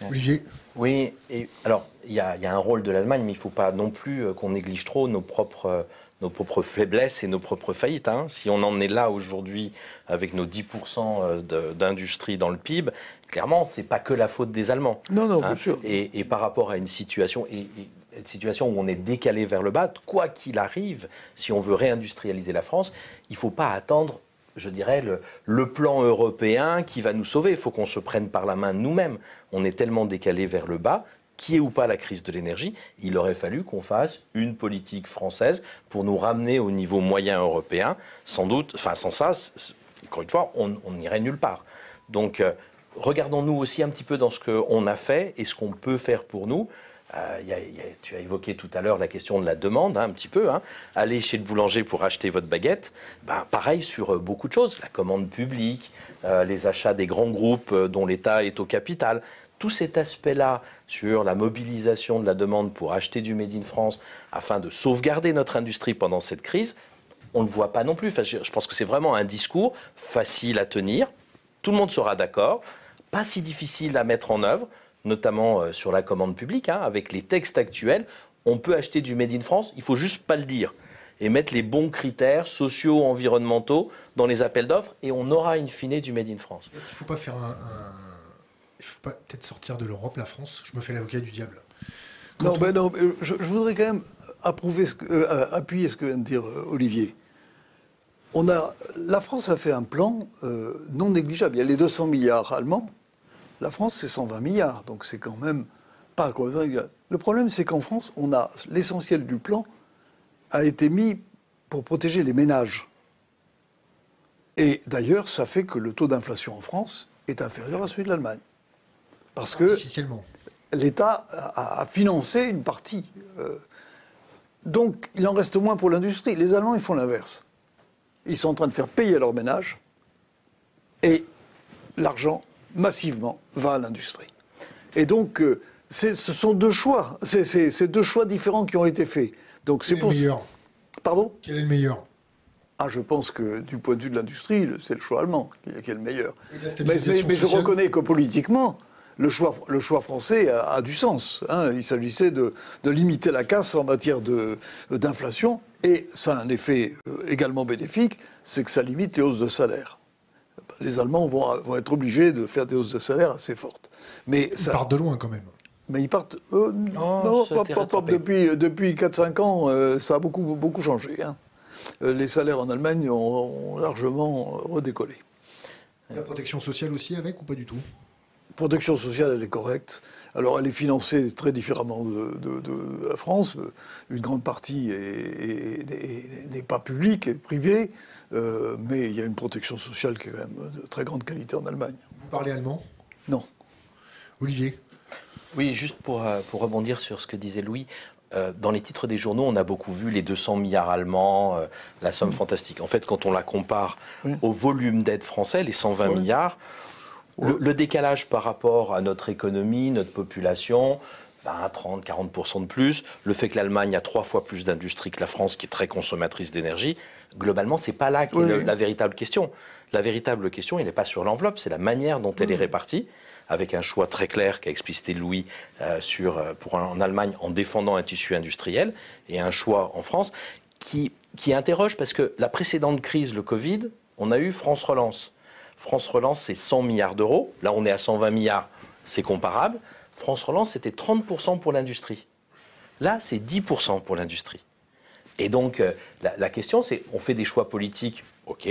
[SPEAKER 1] Olivier
[SPEAKER 3] Oui, et alors, il y, a un rôle de l'Allemagne, mais il ne faut pas non plus qu'on néglige trop nos propres nos propres faiblesses et nos propres faillites. Hein. Si on en est là aujourd'hui avec nos 10% d'industrie dans le PIB, clairement, c'est pas que la faute des Allemands.
[SPEAKER 2] Non, non, hein. bien sûr.
[SPEAKER 3] Et, par rapport à une situation, et, situation où on est décalé vers le bas, quoi qu'il arrive, si on veut réindustrialiser la France, il ne faut pas attendre je dirais, le, plan européen qui va nous sauver. Il faut qu'on se prenne par la main nous-mêmes. On est tellement décalé vers le bas qui est ou pas la crise de l'énergie, il aurait fallu qu'on fasse une politique française pour nous ramener au niveau moyen européen. Sans doute, enfin sans ça, encore une fois, on n'irait nulle part. Donc, euh, regardons-nous aussi un petit peu dans ce qu'on a fait et ce qu'on peut faire pour nous. Euh, tu as évoqué tout à l'heure la question de la demande, hein, un petit peu. Hein. Aller chez le boulanger pour acheter votre baguette, ben, pareil sur euh, beaucoup de choses. La commande publique, euh, les achats des grands groupes dont l'État est au capital. Tout cet aspect-là sur la mobilisation de la demande pour acheter du Made in France afin de sauvegarder notre industrie pendant cette crise, on ne voit pas non plus. je pense que c'est vraiment un discours facile à tenir. Tout le monde sera d'accord pas si difficile à mettre en œuvre, notamment euh, sur la commande publique. Hein, avec les textes actuels, on peut acheter du Made in France, il faut juste pas le dire et mettre les bons critères sociaux, environnementaux dans les appels d'offres, et on aura in fine du Made in France.
[SPEAKER 1] Il ne faut pas faire un, Il faut pas peut-être sortir de l'Europe, la France. Je me fais l'avocat du diable.
[SPEAKER 2] non, ben non, je, voudrais quand même approuver ce que, euh, appuyer ce que vient de dire euh, Olivier. On a, la France a fait un plan non négligeable. Il y a les 200 milliards allemands la France, c'est 120 milliards, donc c'est quand même pas Le problème, c'est qu'en France, on a l'essentiel du plan a été mis pour protéger les ménages. Et d'ailleurs, ça fait que le taux d'inflation en France est inférieur à celui de l'Allemagne. Parce que l'État a, financé une partie. Euh, donc, il en reste moins pour l'industrie. Les Allemands, ils font l'inverse. Ils sont en train de faire payer leurs ménages et l'argent massivement va à l'industrie. Et donc, euh, ce sont deux choix. C'est deux choix différents qui ont été faits. Donc
[SPEAKER 1] c'est pour. Le meilleur?
[SPEAKER 2] Pardon?
[SPEAKER 1] Quel est le meilleur?
[SPEAKER 2] Ah, je pense que du point de vue de l'industrie, c'est le choix allemand qui est, le meilleur. Mais, je reconnais que politiquement, le choix, le choix français a, du sens. Hein. Il s'agissait de, limiter la casse en matière d'inflation, et ça a un effet euh, également bénéfique, c'est que ça limite les hausses de salaire. Les Allemands vont, être obligés de faire des hausses de salaire assez fortes.
[SPEAKER 1] Mais ils partent de loin quand même.
[SPEAKER 2] Mais ils partent. Euh, oh, non, depuis, depuis 4-5 ans, euh, ça a beaucoup, beaucoup changé. Hein. Les salaires en Allemagne ont largement redécollé.
[SPEAKER 1] La protection sociale aussi avec ou pas du tout?
[SPEAKER 2] Protection sociale, elle est correcte. Alors, elle est financée très différemment de, la France. Une grande partie n'est pas publique, est privée. Euh, mais il y a une protection sociale qui est quand même de très grande qualité en Allemagne.
[SPEAKER 1] Vous parlez allemand?
[SPEAKER 2] Non.
[SPEAKER 1] Olivier?
[SPEAKER 3] Oui, juste pour, euh, pour rebondir sur ce que disait Louis, euh, dans les titres des journaux, on a beaucoup vu les 200 milliards allemands, la somme fantastique. En fait, quand on la compare au volume d'aide français, les 120 milliards, le, décalage par rapport à notre économie, notre population, 20, 30, 40% de plus, le fait que l'Allemagne a trois fois plus d'industrie que la France, qui est très consommatrice d'énergie, globalement, c'est pas là la véritable question. La véritable question, elle n'est pas sur l'enveloppe, c'est la manière dont elle est répartie, avec un choix très clair qu'a explicité Louis euh, sur, euh, pour, en Allemagne en défendant un tissu industriel, et un choix en France qui, qui interroge, parce que la précédente crise, le Covid, on a eu France Relance. France Relance, c'est 100 milliards d'euros. Là, on est à 120 milliards, c'est comparable. France Relance, c'était 30% pour l'industrie. Là, c'est 10% pour l'industrie. Et donc, euh, la, question, c'est, on fait des choix politiques, ok,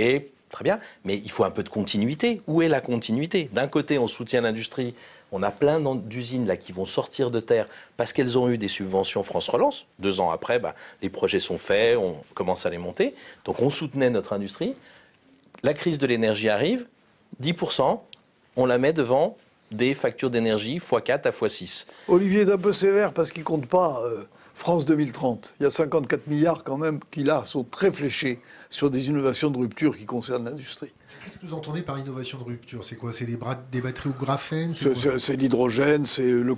[SPEAKER 3] très bien, mais il faut un peu de continuité. Où est la continuité? D'un côté, on soutient l'industrie, on a plein d'usines là qui vont sortir de terre parce qu'elles ont eu des subventions France Relance. Deux ans après, bah, les projets sont faits, on commence à les monter. Donc, on soutenait notre industrie. La crise de l'énergie arrive, 10%, on la met devant des factures d'énergie x4 à x6.
[SPEAKER 2] Olivier est un peu sévère parce qu'il compte pas euh, France 2030. Il y a 54 milliards quand même qui là sont très fléchés sur des innovations de rupture qui concernent l'industrie.
[SPEAKER 1] Qu'est-ce que vous entendez par innovation de rupture? C'est quoi? C'est des, des, batteries au graphène?
[SPEAKER 2] C'est l'hydrogène, c'est le,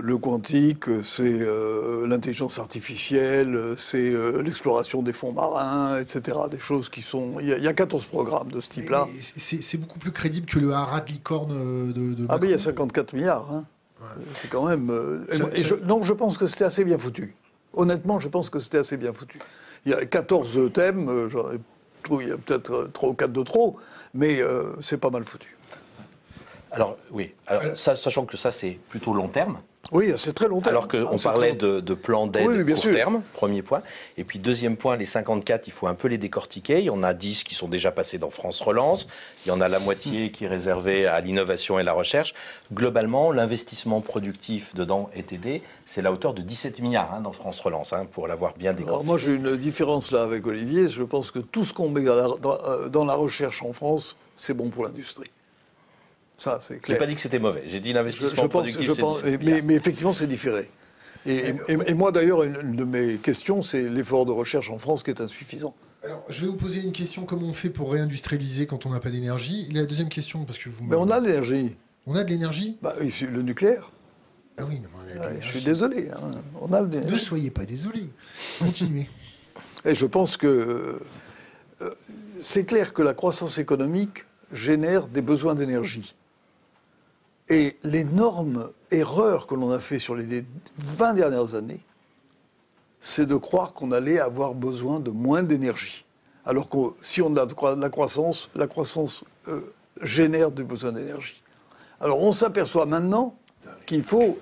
[SPEAKER 2] le, quantique, c'est euh, l'intelligence artificielle, c'est euh, l'exploration des fonds marins, etc. Des choses qui sont... Il y a, 14 programmes de ce type-là.
[SPEAKER 1] C'est beaucoup plus crédible que le haras de licorne euh, de, de
[SPEAKER 2] Ah mais il y a 54 milliards. Hein. C'est quand même... non, je pense que c'était assez bien foutu. Honnêtement, je pense que c'était assez bien foutu. Il y a 14 thèmes, euh, j'en trouve il y a peut-être 3 ou 4 de trop, mais euh, c'est pas mal foutu.
[SPEAKER 3] Alors oui, Alors, sachant que ça c'est plutôt long terme,
[SPEAKER 2] oui, c'est très long terme.
[SPEAKER 3] Alors qu'on ah, parlait de, de plan d'aide court terme, premier point. Et puis deuxième point, les 54, il faut un peu les décortiquer. Il y en a 10 qui sont déjà passés dans France Relance. Il y en a la moitié qui est réservée à l'innovation et la recherche. Globalement, l'investissement productif dedans est aidé. C'est la hauteur de 17 milliards hein, dans France Relance, hein, pour l'avoir bien décortiqué. Alors
[SPEAKER 2] moi, j'ai une différence là avec Olivier. Je pense que tout ce qu'on met dans la recherche en France, c'est bon pour l'industrie. Ça, c'est clair.
[SPEAKER 3] pas dit que c'était mauvais. J'ai dit l'investissement productif. Je pense,
[SPEAKER 2] mais, mais, effectivement, c'est différé. Et, moi, d'ailleurs, une, de mes questions, c'est l'effort de recherche en France qui est insuffisant.
[SPEAKER 1] Alors, je vais vous poser une question comment on fait pour réindustrialiser quand on n'a pas d'énergie? La deuxième question, parce que vous.
[SPEAKER 2] Mais on a de l'énergie.
[SPEAKER 1] On a de l'énergie?
[SPEAKER 2] Bah, Le nucléaire.
[SPEAKER 1] Ah oui, non, on a
[SPEAKER 2] Je suis désolé. Hein. On a
[SPEAKER 1] ne soyez pas désolé. Continuez.
[SPEAKER 2] et je pense que euh, c'est clair que la croissance économique génère des besoins d'énergie. Et l'énorme erreur que l'on a fait sur les 20 dernières années, c'est de croire qu'on allait avoir besoin de moins d'énergie. Alors que si on a de la croissance, la croissance euh, génère du besoin d'énergie. Alors on s'aperçoit maintenant qu'il faut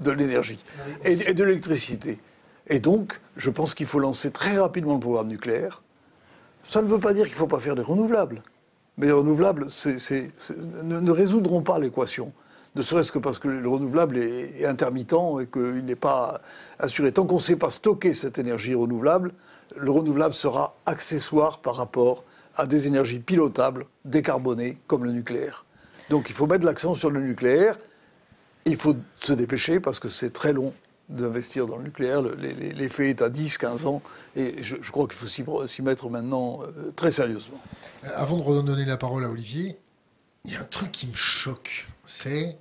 [SPEAKER 2] de l'énergie et, de l'électricité. Et donc, je pense qu'il faut lancer très rapidement le programme nucléaire. Ça ne veut pas dire qu'il ne faut pas faire des renouvelables. Mais les renouvelables ne, résoudront pas l'équation. Ne serait-ce que parce que le renouvelable est, intermittent et qu'il n'est pas assuré. Tant qu'on ne sait pas stocker cette énergie renouvelable, le renouvelable sera accessoire par rapport à des énergies pilotables, décarbonées, comme le nucléaire. Donc il faut mettre l'accent sur le nucléaire. Il faut se dépêcher parce que c'est très long d'investir dans le nucléaire. L'effet est à 10, 15 ans. Et je, crois qu'il faut s'y mettre maintenant euh, très sérieusement.
[SPEAKER 1] Avant de redonner la parole à Olivier, il y a un truc qui me choque. C'est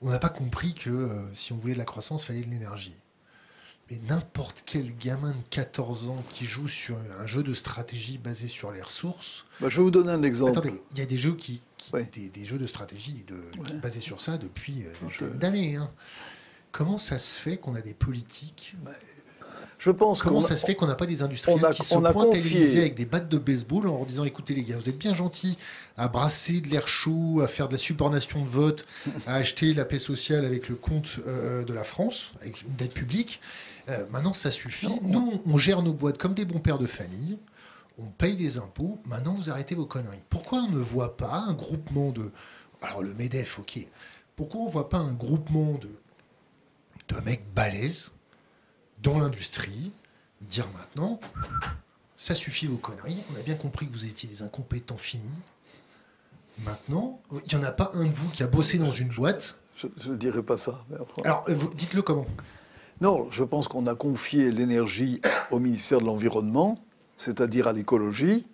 [SPEAKER 1] on n'a pas compris que euh, si on voulait de la croissance, il fallait de l'énergie. Mais n'importe quel gamin de 14 ans qui joue sur un jeu de stratégie basé sur les ressources.
[SPEAKER 2] Bah, je vais vous donner un exemple.
[SPEAKER 1] Attendez, il y a des jeux qui, des, jeux de stratégie de, basés sur ça depuis euh, des années. Hein. Comment ça se fait qu'on a des politiques bah,
[SPEAKER 2] je pense
[SPEAKER 1] Comment ça se fait qu'on n'a pas des industriels qui sont pointent avec des battes de baseball en leur disant écoutez les gars, vous êtes bien gentils à brasser de l'air chaud, à faire de la subordination de vote, à acheter la paix sociale avec le compte euh, de la France, avec une dette publique. Euh, maintenant, ça suffit. Nous, on gère nos boîtes comme des bons pères de famille. On paye des impôts. Maintenant, vous arrêtez vos conneries. Pourquoi on ne voit pas un groupement de. Alors, le MEDEF, ok. Pourquoi on ne voit pas un groupement de, de mecs balèzes dans l'industrie, dire maintenant, ça suffit vos conneries, on a bien compris que vous étiez des incompétents finis. Maintenant, il n'y en a pas un de vous qui a bossé dans une boîte.
[SPEAKER 2] Je ne dirais pas ça.
[SPEAKER 1] Alors, euh, dites-le comment
[SPEAKER 2] Non, je pense qu'on a confié l'énergie au ministère de l'Environnement, c'est-à-dire à, l'écologie,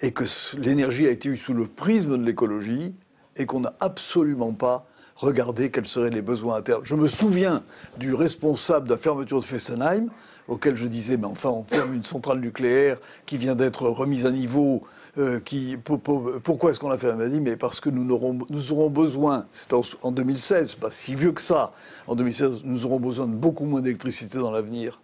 [SPEAKER 2] et que l'énergie a été eue sous le prisme de l'écologie, et qu'on n'a absolument pas regarder quels seraient les besoins à terme. Je me souviens du responsable de la fermeture de Fessenheim, auquel je disais, mais enfin, on ferme une centrale nucléaire qui vient d'être remise à niveau. Euh, qui, pourquoi est-ce qu'on l'a fait Il m'a dit, mais parce que nous aurons, nous aurons besoin, c'est en, 2016, pas si vieux que ça, en 2016, nous aurons besoin de beaucoup moins d'électricité dans l'avenir.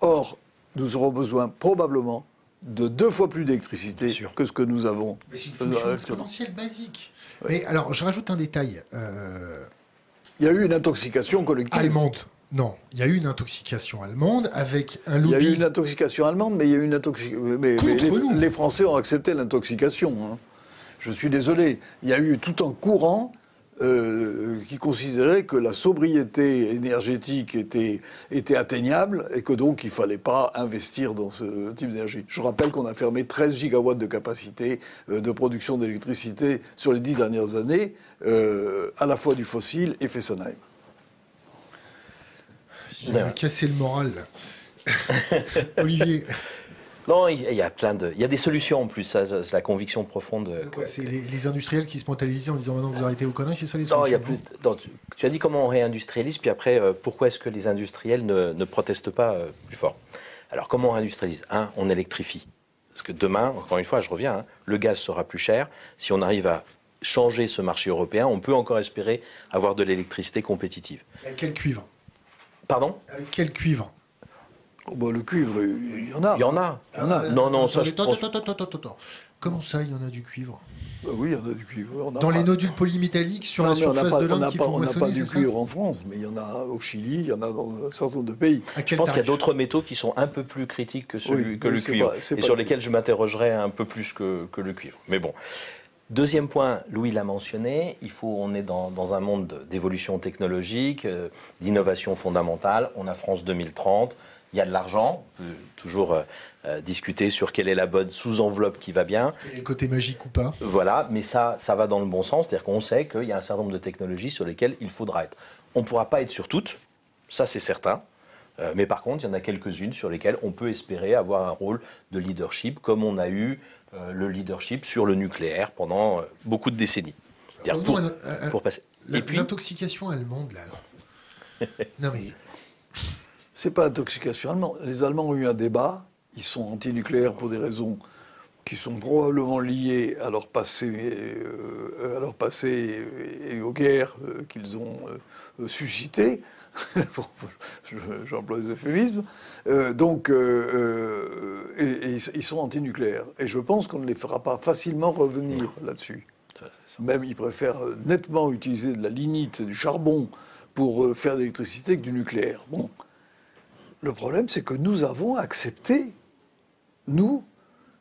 [SPEAKER 2] Or, nous aurons besoin probablement de deux fois plus d'électricité que ce que nous avons.
[SPEAKER 1] Mais c'est une fonction exponentielle basique. Mais alors, je rajoute un détail. Euh,
[SPEAKER 2] il y a eu une intoxication collective.
[SPEAKER 1] Allemande. Non, il y a eu une intoxication allemande avec un lobby.
[SPEAKER 2] Il y a eu une intoxication allemande, mais il y a eu une intoxication. Mais, les, Français ont accepté l'intoxication. Hein. Je suis désolé. Il y a eu tout un courant euh, qui considérait que la sobriété énergétique était, était atteignable et que donc il ne fallait pas investir dans ce type d'énergie. Je rappelle qu'on a fermé 13 gigawatts de capacité euh, de production d'électricité sur les dix dernières années, euh, à la fois du fossile et Fessenheim.
[SPEAKER 1] Il a cassé le moral. Olivier.
[SPEAKER 3] Non, il y a plein de. Il y a des solutions en plus, c'est la conviction profonde.
[SPEAKER 1] c'est les, industriels qui se mentalisent en disant maintenant vous arrêtez vos conneries, c'est ça les solutions Non, il y a plus.
[SPEAKER 3] tu, as dit comment on réindustrialise, puis après, euh, pourquoi est-ce que les industriels ne, protestent pas euh, plus fort? Alors, comment on réindustrialise? Un, on électrifie. Parce que demain, encore une fois, je reviens, hein, le gaz sera plus cher. Si on arrive à changer ce marché européen, on peut encore espérer avoir de l'électricité compétitive.
[SPEAKER 1] Avec quel cuivre?
[SPEAKER 3] Pardon?
[SPEAKER 1] Avec quel cuivre?
[SPEAKER 2] Oh, bah, le cuivre, il y en a.
[SPEAKER 3] Il y en a. Il y en a. non, non, ça, je pense...
[SPEAKER 1] Comment ça, il y en a du cuivre?
[SPEAKER 2] Bah oui, il y en a du cuivre.
[SPEAKER 1] dans les nodules polymétalliques sur la surface de l'Inde qui
[SPEAKER 2] On
[SPEAKER 1] n'a
[SPEAKER 2] pas du cuivre en France, mais il y en a au Chili, il y en a dans un certain nombre de pays.
[SPEAKER 3] Je pense qu'il y a d'autres métaux qui sont un peu plus critiques que, celui, que le cuivre, et sur lesquels je m'interrogerais un peu plus que, que, le cuivre. Mais bon. Deuxième point, Louis l'a mentionné, il faut, on est dans, dans un monde d'évolution technologique, euh, d'innovation fondamentale. On a France 2030, il y a de l'argent. On peut toujours euh, euh, discuter sur quelle est la bonne sous-enveloppe qui va bien.
[SPEAKER 1] Et le côté magique ou pas.
[SPEAKER 3] Voilà, mais ça, ça va dans le bon sens. C'est-à-dire qu'on sait qu'il y a un certain nombre de technologies sur lesquelles il faudra être. On ne pourra pas être sur toutes, ça c'est certain. Euh, mais par contre, il y en a quelques-unes sur lesquelles on peut espérer avoir un rôle de leadership, comme on a eu le leadership sur le nucléaire pendant beaucoup de décennies.
[SPEAKER 1] Pour, pour passer. L'intoxication allemande, là. non mais
[SPEAKER 2] c'est pas intoxication allemande. Les Allemands ont eu un débat. Ils sont antinucléaires pour des raisons qui sont probablement liées à leur passé, euh, à leur passé et aux guerres euh, qu'ils ont euh, suscitées. J'emploie des euphémismes. donc, et, ils sont antinucléaires. Et je pense qu'on ne les fera pas facilement revenir là-dessus. Même ils préfèrent nettement utiliser de la lignite, du charbon pour faire de l'électricité que du nucléaire. Bon. Le problème, c'est que nous avons accepté, nous,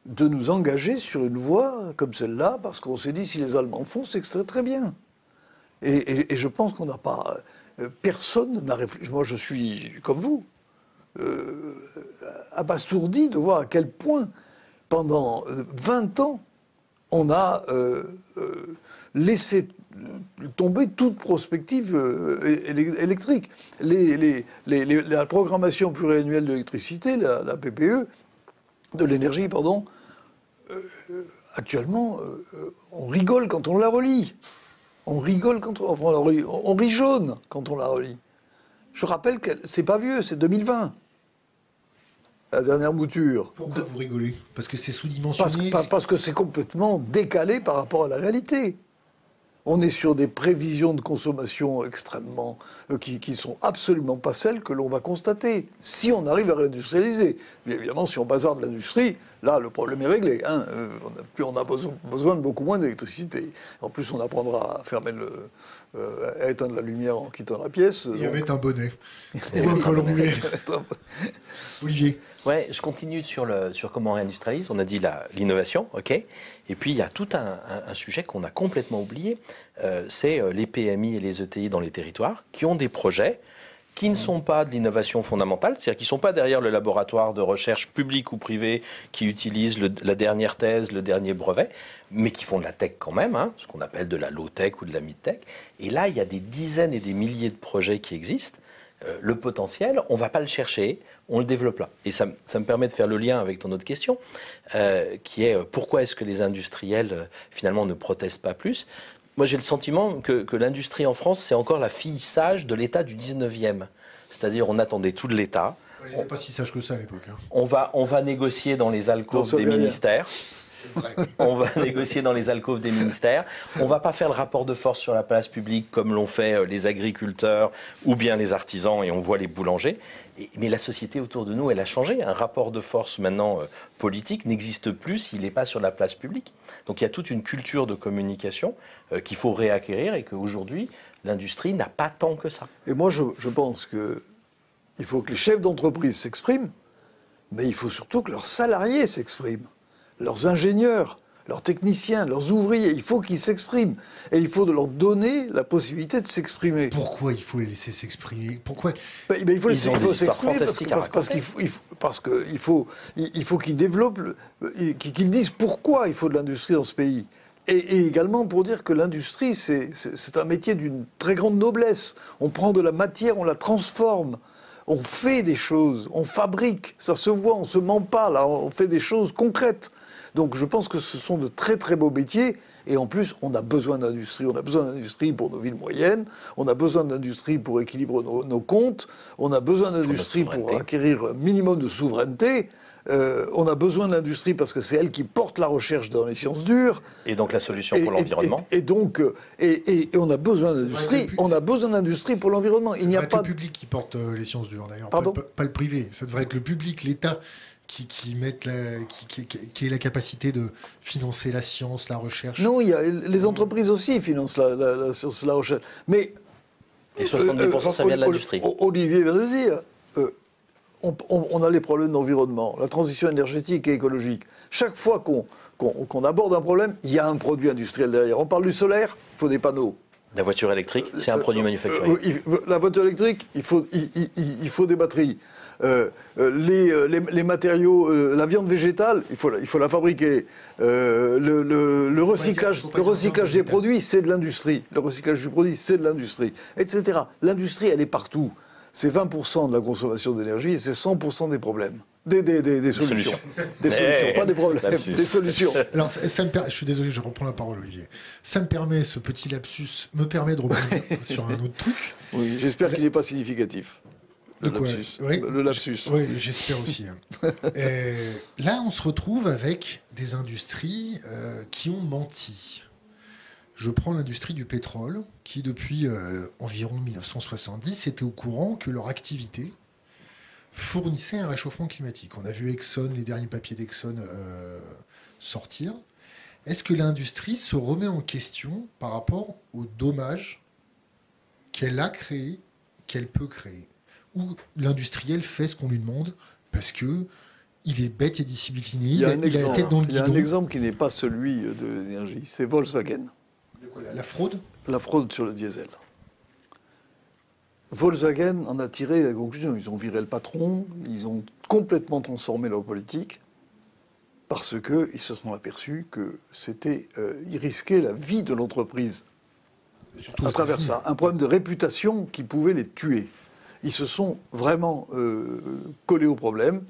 [SPEAKER 2] de nous engager sur une voie comme celle-là, parce qu'on s'est dit, si les Allemands font, c'est que c'est très bien. Et, je pense qu'on n'a pas... Euh, personne n'a réfléchi. Moi, je suis comme vous, euh, abasourdi de voir à quel point, pendant 20 euh, ans, on a laissé tomber toute prospective euh, électrique. la programmation pluriannuelle de l'électricité, la, PPE, de l'énergie, pardon, euh, actuellement, euh, on rigole quand on la relit. On rigole quand on, on, rit jaune quand on la relit. Je rappelle que c'est pas vieux, c'est 2020. la dernière mouture.
[SPEAKER 1] Pourquoi vous rigolez? Parce que c'est sous-dimensionné
[SPEAKER 2] parce que c'est complètement décalé par rapport à la réalité. On est sur des prévisions de consommation extrêmement. euh, qui, qui sont absolument pas celles que l'on va constater, si on arrive à réindustrialiser. Mais évidemment, si on bazarde l'industrie, là, le problème est réglé. hein. Euh, on a, plus, on a besoin, besoin de beaucoup moins d'électricité. En plus, on apprendra à fermer le. Euh, à éteindre la lumière en quittant la pièce.
[SPEAKER 1] À
[SPEAKER 2] Donc-
[SPEAKER 1] mettre un bonnet. Ou un col roulé. Olivier.
[SPEAKER 3] Ouais, je continue sur, le, sur comment on réindustrialise. On a dit la- l'innovation, ok. Et puis il y a tout un, un- un sujet qu'on a complètement oublié, euh, c'est euh, les PMI et les ETI dans les territoires qui ont des projets qui ne sont pas de l'innovation fondamentale, c'est-à-dire qui ne sont pas derrière le laboratoire de recherche public ou privé qui utilise la dernière thèse, le dernier brevet, mais qui font de la tech quand même, hein, ce qu'on appelle de la low-tech ou de la mid-tech. Et là, il y a des dizaines et des milliers de projets qui existent. Euh, le potentiel, on ne va pas le chercher, on le développe là. Et ça, me permet de faire le lien avec ton autre question, euh, qui est euh, pourquoi est-ce que les industriels, finalement, ne protestent pas plus? Moi, j'ai le sentiment que, que l'industrie en France, c'est encore la fille sage de l'État du 19e. C'est-à-dire, on attendait tout de l'État.
[SPEAKER 1] N'étais pas si sage que ça à l'époque. hein.
[SPEAKER 3] On va, on va négocier dans les alcôves des ministères.
[SPEAKER 1] C'est vrai.
[SPEAKER 3] On va négocier dans les alcôves des ministères. On va pas faire le rapport de force sur la place publique comme l'ont fait euh, les agriculteurs ou bien les artisans et on voit les boulangers. Mais la société autour de nous, elle a changé. Un rapport de force maintenant euh, politique n'existe plus s'il n'est pas sur la place publique. Donc il y a toute une culture de communication euh, qu'il faut réacquérir et qu'aujourd'hui, l'industrie n'a pas tant que ça.
[SPEAKER 2] Et moi, je, je pense que il faut que les chefs d'entreprise s'expriment, mais il faut surtout que leurs salariés s'expriment, leurs ingénieurs, leurs techniciens, leurs ouvriers. Il faut qu'ils s'expriment et il faut de leur donner la possibilité de s'exprimer.
[SPEAKER 1] Pourquoi il faut les laisser s'exprimer? Pourquoi
[SPEAKER 2] Ben, ben, il faut,
[SPEAKER 3] Ils
[SPEAKER 2] laisser- s'exprimer parce, qu'il faut, il faut- parce que il faut, il, faut qu'ils développent, qu'ils disent pourquoi il faut de l'industrie dans ce pays. Et, et également pour dire que l'industrie, c'est un métier d'une très grande noblesse. On prend de la matière, on la transforme. On fait des choses, on fabrique, ça se voit, on se ment pas, là, on fait des choses concrètes. Donc je pense que ce sont de très très beaux métiers. Et en plus, on a besoin d'industrie. On a besoin d'industrie pour nos villes moyennes. On a besoin d'industrie pour équilibrer nos, nos comptes. On a besoin d'industrie pour, acquérir un minimum de souveraineté. Euh, on a besoin de l'industrie parce que c'est elle qui porte la recherche dans les sciences dures.
[SPEAKER 3] Et donc la solution
[SPEAKER 2] Et-
[SPEAKER 3] pour l'environnement
[SPEAKER 2] Et, et donc, euh, et, et- et on a besoin d'industrie. On a besoin d'industrie pour l'environnement. Il n'y a pas.
[SPEAKER 1] être le public qui porte euh, les sciences dures d'ailleurs, pas,
[SPEAKER 2] Pardon
[SPEAKER 1] pas- pas le privé. Ça devrait être le public, l'État qui, qui, mette la, qui, qui, qui- ait la capacité de financer la science, la recherche.
[SPEAKER 2] Non, il y a, les entreprises aussi financent la, la, la science, la recherche. Mais
[SPEAKER 3] Et 70% ça
[SPEAKER 2] Euh,
[SPEAKER 3] vient de
[SPEAKER 2] Oli-
[SPEAKER 3] l'industrie.
[SPEAKER 2] Oli- Olivier vient de le dire. Euh, on, on- on a les problèmes d'environnement, la transition énergétique et écologique. Chaque fois qu'on qu'on- qu'on aborde un problème, il y a un produit industriel derrière. On parle du solaire, il faut des panneaux.
[SPEAKER 3] La voiture électrique, c'est un
[SPEAKER 2] Euh,
[SPEAKER 3] produit
[SPEAKER 2] euh,
[SPEAKER 3] manufacturé.
[SPEAKER 2] euh, la voiture électrique, il faut, il, il- il- il faut des batteries. Euh, euh, les, euh, les- les matériaux, euh, la viande végétale, il faut, la- il faut la fabriquer. Euh, le, le- le recyclage, le recyclage des produits, c'est de l'industrie. Le recyclage du produit, c'est de l'industrie, etc. L'industrie, elle est partout. C'est 20% de la consommation d'énergie et c'est 100% des problèmes. Des, des- des- des solutions.
[SPEAKER 3] solutions.
[SPEAKER 2] Des solutions, pas des problèmes,
[SPEAKER 3] lapsus.
[SPEAKER 2] des solutions.
[SPEAKER 1] Alors, ça, ça me per- je suis désolé, je reprends la parole, Olivier. Ça me permet, ce petit lapsus, me permet de rebondir sur un autre truc.
[SPEAKER 2] Oui, j'espère qu'il n'est pas significatif. Le
[SPEAKER 1] quoi
[SPEAKER 2] lapsus.
[SPEAKER 1] Oui,
[SPEAKER 2] Le lapsus.
[SPEAKER 1] j- Oui, j'espère aussi. hein. Euh, là, on se retrouve avec des industries euh, qui ont menti. Je prends l'industrie du pétrole, qui depuis euh, environ 1970 était au courant que leur activité fournissait un réchauffement climatique. On a vu Exxon, les derniers papiers d'Exxon euh, sortir. Est-ce que l'industrie se remet en question par rapport aux dommages qu'elle a créés, qu'elle peut créer? Ou l'industriel fait ce qu'on lui demande parce que il est bête et discipliné,
[SPEAKER 2] Il y a, un
[SPEAKER 1] il a la
[SPEAKER 2] exemple,
[SPEAKER 1] tête dans le
[SPEAKER 2] il y a
[SPEAKER 1] guidon.
[SPEAKER 2] un exemple qui n'est pas celui de l'énergie, c'est Volkswagen,
[SPEAKER 1] La, la fraude?
[SPEAKER 2] La fraude sur le diesel. Volkswagen en a tiré la conclusion. Ils ont viré le patron, ils ont complètement transformé leur politique parce qu'ils se sont aperçus que c'était, euh, ils risquaient la vie de l'entreprise à travers ça, un problème de réputation qui pouvait les tuer. Ils se sont vraiment euh, collés au problème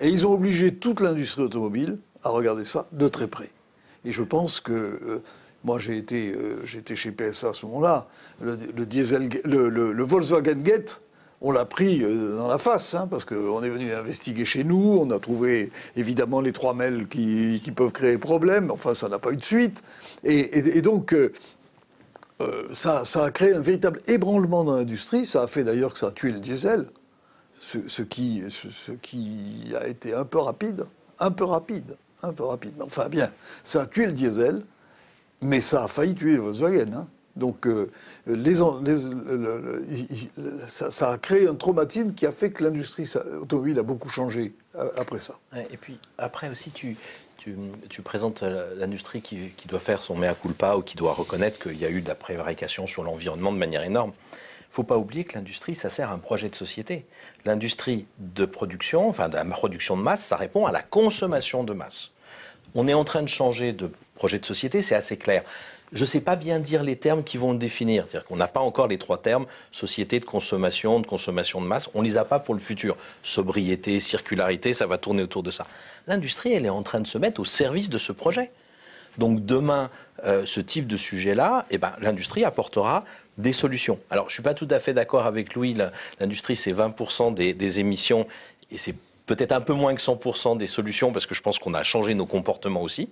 [SPEAKER 2] et ils ont obligé toute l'industrie automobile à regarder ça de très près. Et je pense que euh, moi j'ai été, euh, j'étais chez PSA à ce moment-là, le, diesel, le, Volkswagen Gate on l'a pris dans la face, hein, parce qu'on est venu investiguer chez nous, on a trouvé évidemment les trois mails qui, peuvent créer problème, enfin ça n'a pas eu de suite. Et, donc, euh, ça, a créé un véritable ébranlement dans l'industrie, ça a fait d'ailleurs que ça a tué le diesel, ce, qui, a été un peu rapide, un peu rapide, un peu rapide. Enfin bien, ça a tué le diesel, mais ça a failli tuer Volkswagen. Donc, les, ça, a créé un traumatisme qui a fait que l'industrie automobile a beaucoup changé euh, après ça.
[SPEAKER 3] Et puis, après aussi, tu, tu, présentes l'industrie qui, doit faire son mea culpa ou qui doit reconnaître qu'il y a eu de la prévarication sur l'environnement de manière énorme. Il ne faut pas oublier que l'industrie, ça sert à un projet de société. L'industrie de production, enfin de la production de masse, ça répond à la consommation de masse. On est en train de changer de projet de société, c'est assez clair je ne sais pas bien dire les termes qui vont le définir. C'est-à-dire qu'on n'a pas encore les trois termes, société de consommation, de consommation de masse. On ne les a pas pour le futur. Sobriété, circularité, ça va tourner autour de ça. L'industrie, elle est en train de se mettre au service de ce projet. Donc demain, euh, ce type de sujet-là, eh ben, l'industrie apportera des solutions. Alors je ne suis pas tout à fait d'accord avec Louis, l'industrie c'est 20% des, des émissions et c'est peut-être un peu moins que 100% des solutions parce que je pense qu'on a changé nos comportements aussi.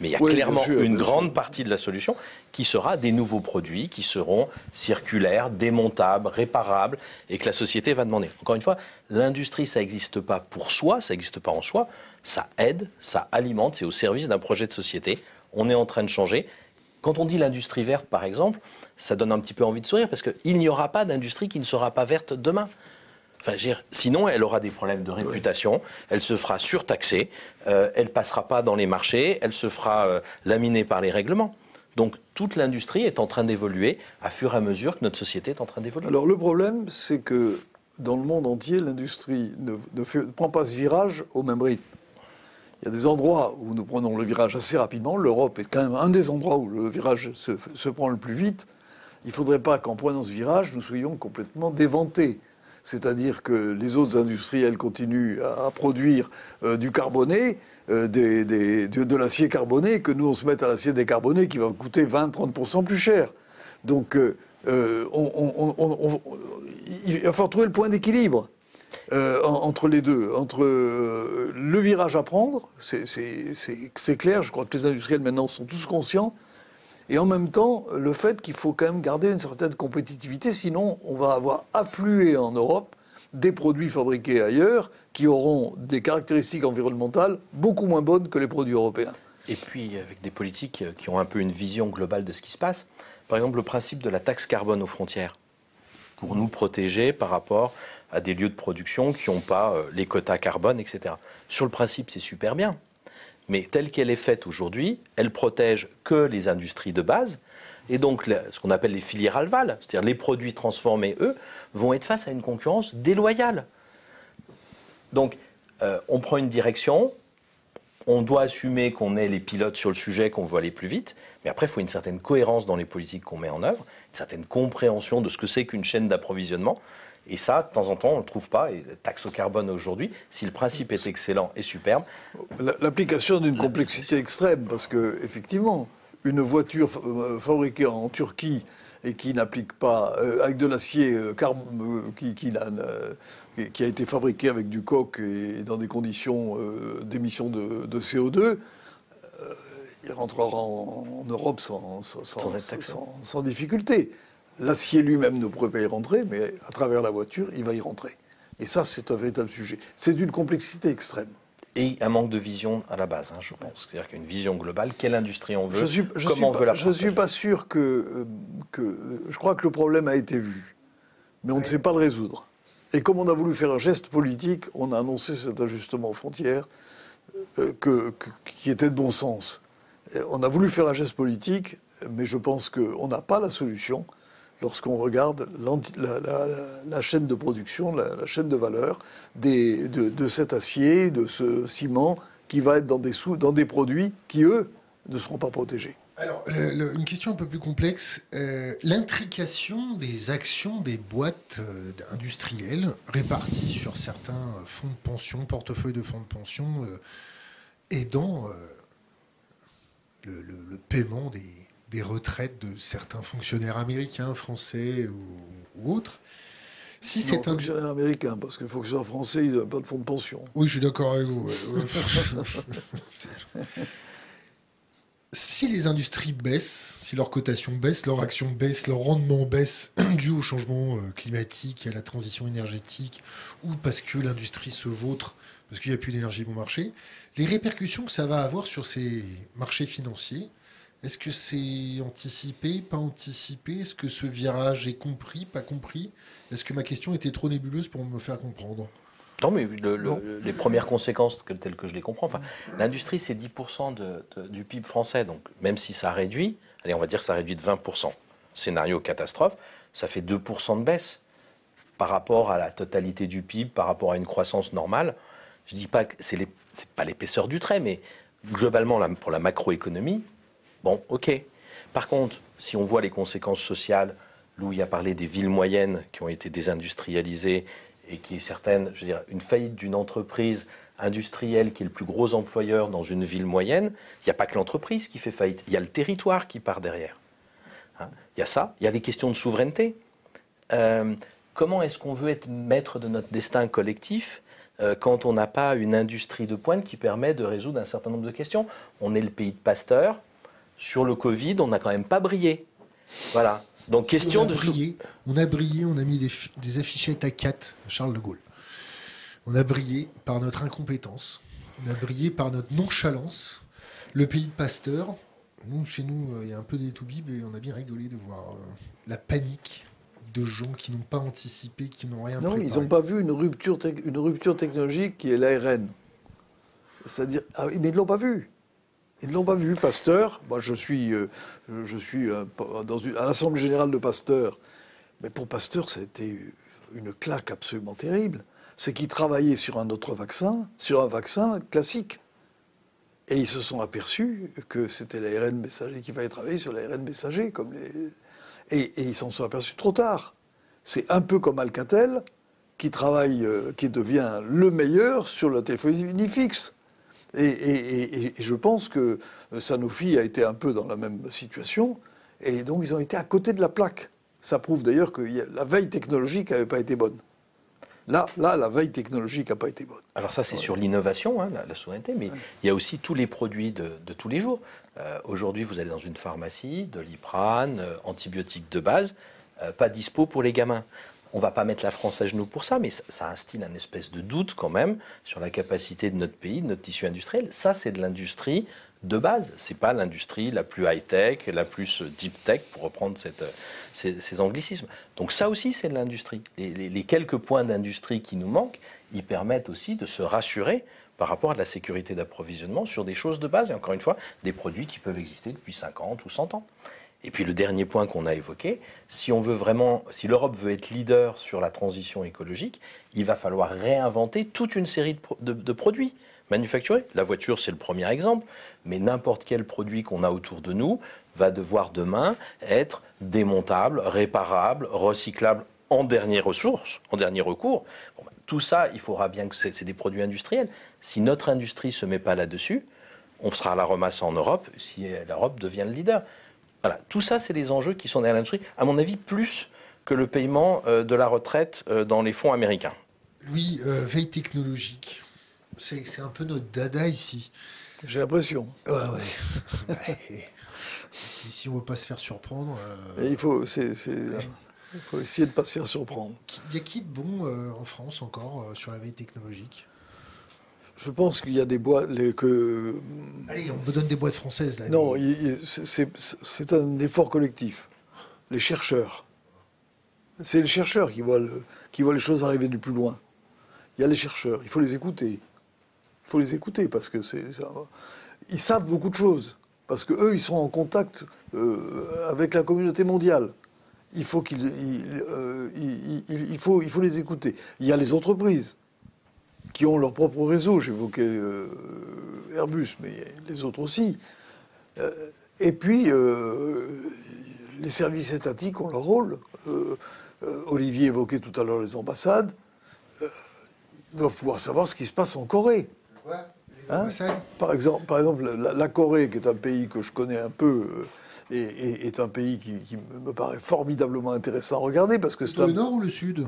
[SPEAKER 3] Mais il y a clairement une grande partie de la solution qui sera des nouveaux produits qui seront circulaires, démontables, réparables et que la société va demander. Encore une fois, l'industrie, ça n'existe pas pour soi, ça n'existe pas en soi. Ça aide, ça alimente, c'est au service d'un projet de société. On est en train de changer. Quand on dit l'industrie verte, par exemple, ça donne un petit peu envie de sourire parce qu'il n'y aura pas d'industrie qui ne sera pas verte demain sinon, elle aura des problèmes de réputation, elle se fera surtaxer, euh, elle passera pas dans les marchés, elle se fera euh, laminer par les règlements. Donc toute l'industrie est en train d'évoluer à fur et à mesure que notre société est en train d'évoluer.
[SPEAKER 2] Alors le problème, c'est que dans le monde entier, l'industrie ne, prend pas ce virage au même rythme. Il y a des endroits où nous prenons le virage assez rapidement. L'Europe est quand même un des endroits où le virage se, se prend le plus vite. Il ne faudrait pas qu'en prenant ce virage, nous soyons complètement déventés c'est-à-dire que les autres industriels continuent à, produire euh, du carboné, euh, de, l'acier carboné, que nous on se mette à l'acier décarboné qui va coûter 20-30% plus cher. Donc euh, il va falloir trouver le point d'équilibre. entre les deux, entre le virage à prendre, c'est clair, je crois que les industriels maintenant sont tous conscients, et en même temps le fait qu'il faut quand même garder une certaine compétitivité, sinon on va avoir afflué en Europe des produits fabriqués ailleurs qui auront des caractéristiques environnementales beaucoup moins bonnes que les produits européens.
[SPEAKER 3] Et puis avec des politiques qui ont un peu une vision globale de ce qui se passe. Par exemple, le principe de la taxe carbone aux frontières, pour nous protéger par rapport à des lieux de production qui n'ont pas euh, les quotas carbone, etc. Sur le principe, c'est super bien. Mais telle qu'elle est faite aujourd'hui, elle protège que les industries de base. Et donc, ce qu'on appelle les filières alvales, c'est-à-dire les produits transformés, eux, vont être face à une concurrence déloyale. Donc, euh, on prend une direction, on doit assumer qu'on est les pilotes sur le sujet, qu'on veut aller plus vite, mais après, il faut une certaine cohérence dans les politiques qu'on met en œuvre, une certaine compréhension de ce que c'est qu'une chaîne d'approvisionnement. Et ça, de temps en temps, on ne le trouve pas. Et taxe au carbone aujourd'hui, si le principe est excellent et superbe.
[SPEAKER 2] L'application d'une complexité extrême, parce que effectivement, une voiture euh, fabriquée en Turquie et qui n'applique pas euh, avec de l'acier euh, qui, qui, qui, a été fabriqué avec du coq et dans des conditions d'émission de, de, CO2, il rentrera en, Europe sans, sans, sans, sans difficulté. L'acier lui-même ne pourrait pas y rentrer, mais à travers la voiture, il va y rentrer. Et ça, c'est un véritable sujet. C'est d'une complexité extrême.
[SPEAKER 3] Et un manque de vision à la base, hein, je pense. C'est-à-dire qu'une vision globale, quelle industrie on veut, comment on veut la
[SPEAKER 2] Je ne suis pas sûr que, euh, que... Je crois que le problème a été vu, mais on ne sait pas le résoudre. Et comme on a voulu faire un geste politique, on a annoncé cet ajustement aux frontières euh, que, qui était de bon sens. On a voulu faire un geste politique, mais je pense qu'on n'a pas la solution lorsqu'on regarde la, chaîne de production, la, chaîne de valeur de, cet acier, de ce ciment qui va être dans des, sous, dans des produits qui, eux, ne seront pas protégés.
[SPEAKER 1] Alors, une question un peu plus complexe. Euh, l'intrication des actions des boîtes euh, industrielles réparties sur certains fonds de pension, portefeuilles de fonds de pension, euh, aidant le, paiement des, des retraites de certains fonctionnaires américains, français ou, autres.
[SPEAKER 2] Si c'est un fonctionnaire américain, parce que le fonctionnaire français, il n'a pas de fonds de pension.
[SPEAKER 1] Oui, je suis d'accord avec vous. si les industries baissent, si leur cotation baisse, leur action baisse, leur rendement baisse dû au changement euh, climatique et à la transition énergétique, ou parce que l'industrie se vautre, parce qu'il n'y a plus d'énergie bon marché, les répercussions que ça va avoir sur ces marchés financiers, est-ce que c'est anticipé, pas anticipé? Est-ce que ce virage est compris, pas compris? Est-ce que ma question était trop nébuleuse pour me faire comprendre?
[SPEAKER 3] Non, mais les premières conséquences telles que je les comprends, enfin, l'industrie c'est 10% du PIB français, donc même si ça réduit, allez, on va dire que ça réduit de 20%, scénario catastrophe, ça fait 2% de baisse par rapport à la totalité du PIB, par rapport à une croissance normale. Je ne dis pas que c'est n'est pas l'épaisseur du trait, mais globalement, pour la macroéconomie, bon, ok. Par contre, si on voit les conséquences sociales, Louis a parlé des villes moyennes qui ont été désindustrialisées et qui est certaine, je veux dire, une faillite d'une entreprise industrielle qui est le plus gros employeur dans une ville moyenne, il n'y a pas que l'entreprise qui fait faillite, il y a le territoire qui part derrière. Hein. il y a ça, il y a les questions de souveraineté. Euh, comment est-ce qu'on veut être maître de notre destin collectif euh, quand on n'a pas une industrie de pointe qui permet de résoudre un certain nombre de questions? On est le pays de Pasteur. Sur le Covid, on n'a quand même pas brillé. Voilà. Donc, question
[SPEAKER 1] on
[SPEAKER 3] de.
[SPEAKER 1] Brillé, on a brillé, on a mis des, affichettes à 4 à Charles de Gaulle. On a brillé par notre incompétence. On a brillé par notre nonchalance. Le pays de Pasteur. Nous, chez nous, euh, il y a un peu des toubibs et on a bien rigolé de voir euh, la panique de gens qui n'ont pas anticipé, qui n'ont rien
[SPEAKER 2] Non, ils n'ont pas vu une rupture, une rupture technologique qui est l'ARN. C'est-à-dire, ah, mais ils ne l'ont pas vu. Ils ne l'ont pas vu. Pasteur, moi je suis, euh, euh, à l'Assemblée générale de Pasteur, mais pour Pasteur, ça a été une claque absolument terrible. C'est qu'ils travaillaient sur un autre vaccin, sur un vaccin classique. Et ils se sont aperçus que c'était l'ARN messager, qu'il fallait travailler sur l'ARN messager. Comme les... et, et ils s'en sont aperçus trop tard. C'est un peu comme Alcatel, qui travaille, euh, qui devient le meilleur sur la téléphonie fixe. Et, je pense que Sanofi a été un peu dans la même situation, et donc ils ont été à côté de la plaque. Ça prouve d'ailleurs que la veille technologique n'avait pas été bonne. Là, là, la veille technologique n'a pas été bonne.
[SPEAKER 3] Alors ça, c'est sur l'innovation, hein, la, souveraineté, mais il y a aussi tous les produits de, tous les jours. Euh, aujourd'hui, vous allez dans une pharmacie, de l'iprane, euh, antibiotiques de base, euh, pas dispo pour les gamins on va pas mettre la France à genoux pour ça, mais ça, instille un espèce de doute quand même sur la capacité de notre pays, de notre tissu industriel. Ça, c'est de l'industrie de base. C'est pas l'industrie la plus high tech, la plus deep tech, pour reprendre ces, anglicismes. Donc ça aussi, c'est de l'industrie. Les, quelques points d'industrie qui nous manquent, ils permettent aussi de se rassurer par rapport à la sécurité d'approvisionnement sur des choses de base, et encore une fois, des produits qui peuvent exister depuis 50 ou 100 ans. Et puis le dernier point qu'on a évoqué, si on veut vraiment, si l'Europe veut être leader sur la transition écologique, il va falloir réinventer toute une série de, produits manufacturés. La voiture, c'est le premier exemple, mais n'importe quel produit qu'on a autour de nous va devoir demain être démontable, réparable, recyclable en dernière ressource, en dernier recours. Ben, tout ça, il faudra bien que c'est des produits industriels. Si notre industrie se met pas là-dessus, on sera à la remasse en Europe si l'Europe devient le leader. Voilà, tout ça, c'est des enjeux qui sont derrière l'industrie, à mon avis, plus que le paiement euh, de la retraite euh, dans les fonds américains.
[SPEAKER 1] Oui, euh, veille technologique. C'est un peu notre dada ici.
[SPEAKER 2] J'ai l'impression.
[SPEAKER 1] Ouais, ouais. si, on ne veut pas se faire surprendre.
[SPEAKER 2] il, faut, essayer de ne pas se faire surprendre.
[SPEAKER 1] Il y a qui de bon en France encore sur la veille technologique?
[SPEAKER 2] Je pense qu'il y a des boîtes que.
[SPEAKER 1] Allez, on me donne des boîtes françaises là.
[SPEAKER 2] Non, c'est un effort collectif. Les chercheurs. C'est les chercheurs qui voient, qui voient les choses arriver du plus loin. Il y a les chercheurs, il faut les écouter. Il faut les écouter parce que c'est. Ils savent beaucoup de choses. Parce qu'eux, ils sont en contact euh, avec la communauté mondiale. Il faut, qu'ils, euh, il, faut, il faut les écouter. Il y a les entreprises qui ont leur propre réseau. J'évoquais euh, Airbus, mais les autres aussi. Euh, et puis, euh, les services étatiques ont leur rôle. Olivier évoquait tout à l'heure les ambassades. ils doivent pouvoir savoir ce qui se passe en Corée.
[SPEAKER 1] Hein
[SPEAKER 2] par exemple, par exemple la, Corée, qui est un pays que je connais un peu, est, un pays qui, me paraît formidablement intéressant à regarder parce que c'est
[SPEAKER 1] le Nord ou le Sud?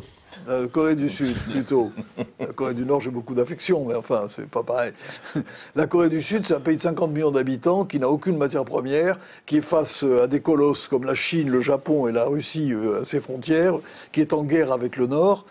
[SPEAKER 2] Euh, Corée du Sud plutôt. La Corée du Nord, j'ai beaucoup d'affection, mais enfin, c'est pas pareil. La Corée du Sud, c'est un pays de 50 millions d'habitants qui n'a aucune matière première, qui est face à des colosses comme la Chine, le Japon et la Russie euh, à ses frontières, qui est en guerre avec le Nord.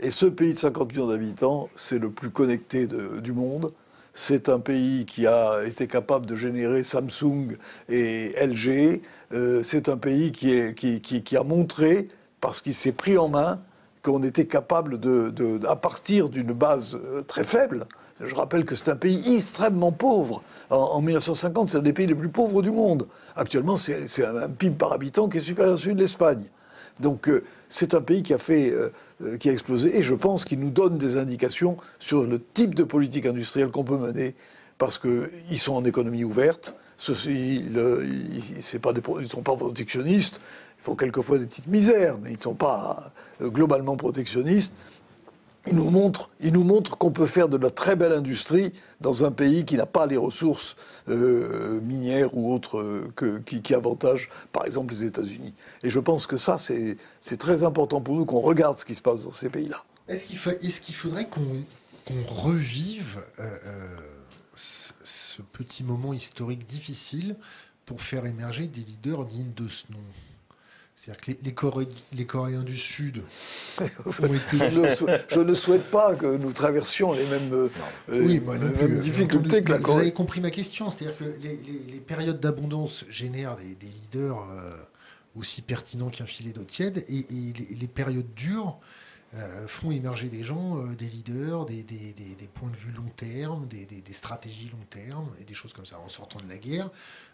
[SPEAKER 2] Et ce pays de 50 millions d'habitants, c'est le plus connecté du monde. C'est un pays qui a été capable de générer Samsung et LG. Euh, c'est un pays qui, a montré, parce qu'il s'est pris en main, qu'on était capable de, à partir d'une base euh, très faible. Je rappelle que c'est un pays extrêmement pauvre. En, 1950, c'est un des pays les plus pauvres du monde. Actuellement, c'est un PIB par habitant qui est supérieur à celui de l'Espagne. Donc, euh, c'est un pays qui a fait qui a explosé. Et je pense qu'il nous donne des indications sur le type de politique industrielle qu'on peut mener, parce qu'ils sont en économie ouverte. Ceci, pas ils ne sont pas protectionnistes. Il faut quelquefois des petites misères, mais ils ne sont pas euh, globalement protectionnistes. Il nous montre, montre qu'on peut faire de la très belle industrie dans un pays qui n'a pas les ressources euh, minières ou autres euh, que, qui, qui avantagent, par exemple, les États-Unis. Et je pense que ça, c'est très important pour nous qu'on regarde ce qui se passe dans ces pays-là.
[SPEAKER 1] Est-ce qu'il est faudrait qu'on revive euh, ce petit moment historique difficile pour faire émerger des leaders dignes de ce nom? C'est-à-dire que les, les, Coréens du Sud
[SPEAKER 2] ont été... je, ne souhaite pas que nous traversions les mêmes, euh, oui, difficultés que la Corée.
[SPEAKER 1] Vous avez compris ma question, c'est-à-dire que les, périodes d'abondance génèrent des, leaders euh, aussi pertinents qu'un filet d'eau tiède, et, les, périodes dures euh, font émerger des gens, des leaders, des, des, points de vue long terme, des, stratégies long terme, et des choses comme ça. En sortant de la guerre,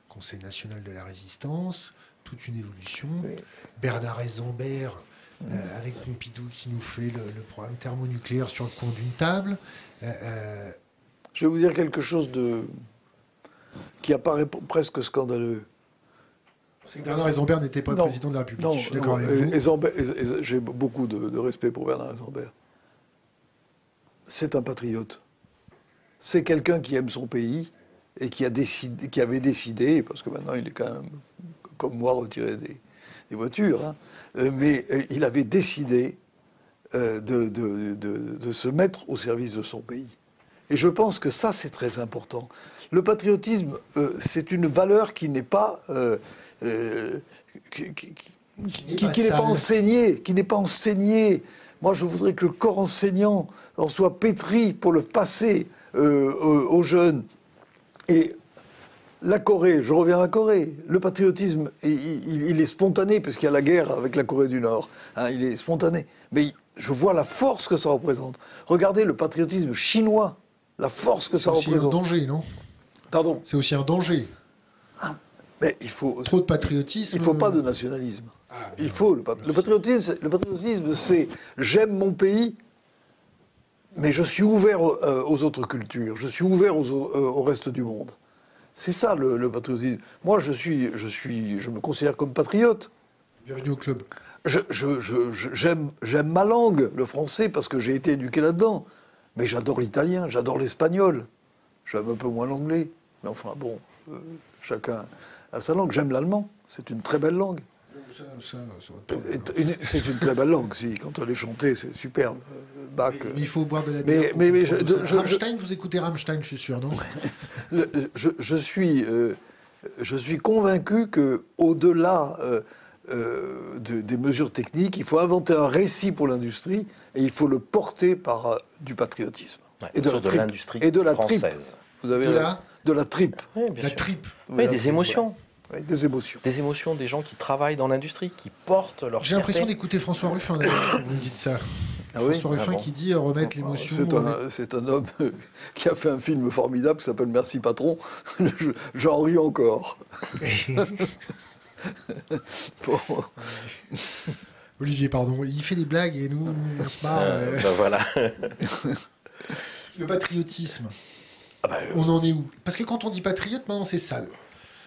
[SPEAKER 1] Conseil national de la résistance, toute une évolution. Bernard Zambert, euh, avec Pompidou, qui nous fait le, programme thermonucléaire sur le coin d'une table. Euh,
[SPEAKER 2] euh, Je vais vous dire quelque chose de qui apparaît presque scandaleux.
[SPEAKER 1] C'est Bernard Eisenberg n'était pas président de la République.
[SPEAKER 2] Non, je suis d'accord avec vous. J'ai beaucoup de, respect pour Bernard Eisenberg. C'est un patriote. C'est quelqu'un qui aime son pays et qui, a décidé, qui avait décidé, parce que maintenant il est quand même comme moi, retirer des, voitures. Hein. Euh, mais euh, il avait décidé euh, de, de, se mettre au service de son pays. Et je pense que ça, c'est très important. Le patriotisme, c'est une valeur qui n'est pas... qui, n'est pas, enseignée, qui n'est pas enseignée. Moi, je voudrais que le corps enseignant en soit pétri pour le passer aux jeunes. Et la Corée, je reviens à la Corée, le patriotisme, il, est spontané, puisqu'il y a la guerre avec la Corée du Nord. Hein, il est spontané. Mais je vois la force que ça représente. Regardez le patriotisme chinois, la force que ça représente. C'est
[SPEAKER 1] un danger, non?
[SPEAKER 2] Pardon?
[SPEAKER 1] C'est aussi un danger.
[SPEAKER 2] Ah, mais il faut.
[SPEAKER 1] Trop de patriotisme.
[SPEAKER 2] Il ne faut pas de nationalisme. Ah, il faut. Le, patriotisme, le patriotisme c'est j'aime mon pays, mais je suis ouvert euh, aux, autres cultures, je suis ouvert au reste du monde. C'est ça le, patriotisme. Moi, je, suis, je, suis, je me considère comme patriote.
[SPEAKER 1] Bienvenue au club.
[SPEAKER 2] J'aime ma langue, le français, parce que j'ai été éduqué là-dedans. Mais j'adore l'italien, j'adore l'espagnol. J'aime un peu moins l'anglais. Mais enfin, bon, euh, chacun a sa langue. J'aime l'allemand, c'est une très belle langue. C'est une très belle langue, si. Quand elle est chantée, c'est superbe.
[SPEAKER 1] Euh, Bach. Mais, il faut boire de la bière. Mais, mais, Rammstein, vous écoutez Rammstein, je suis sûr, non?
[SPEAKER 2] Je, suis, euh, je suis convaincu que, au-delà euh, des mesures techniques, il faut inventer un récit pour l'industrie et il faut le porter par du patriotisme
[SPEAKER 3] et de l'industrie et de la française. Tripe.
[SPEAKER 2] Vous avez de la, tripe.
[SPEAKER 1] la tripe.
[SPEAKER 3] Oui, des émotions
[SPEAKER 2] des émotions.
[SPEAKER 3] Des émotions des gens qui travaillent dans l'industrie, qui portent leur.
[SPEAKER 1] J'ai l'impression d'écouter François Ruffin, vous me dites ça. Ah François Ruffin ah qui dit euh, remettre l'émotion.
[SPEAKER 2] C'est un, homme qui a fait un film formidable qui s'appelle Merci Patron. J'en ris encore.
[SPEAKER 1] Olivier, pardon, il fait des blagues et nous, on se marre.
[SPEAKER 3] Euh, ben voilà.
[SPEAKER 1] Le patriotisme. Ah bah, on en est où? Parce que quand on dit patriote, maintenant c'est sale.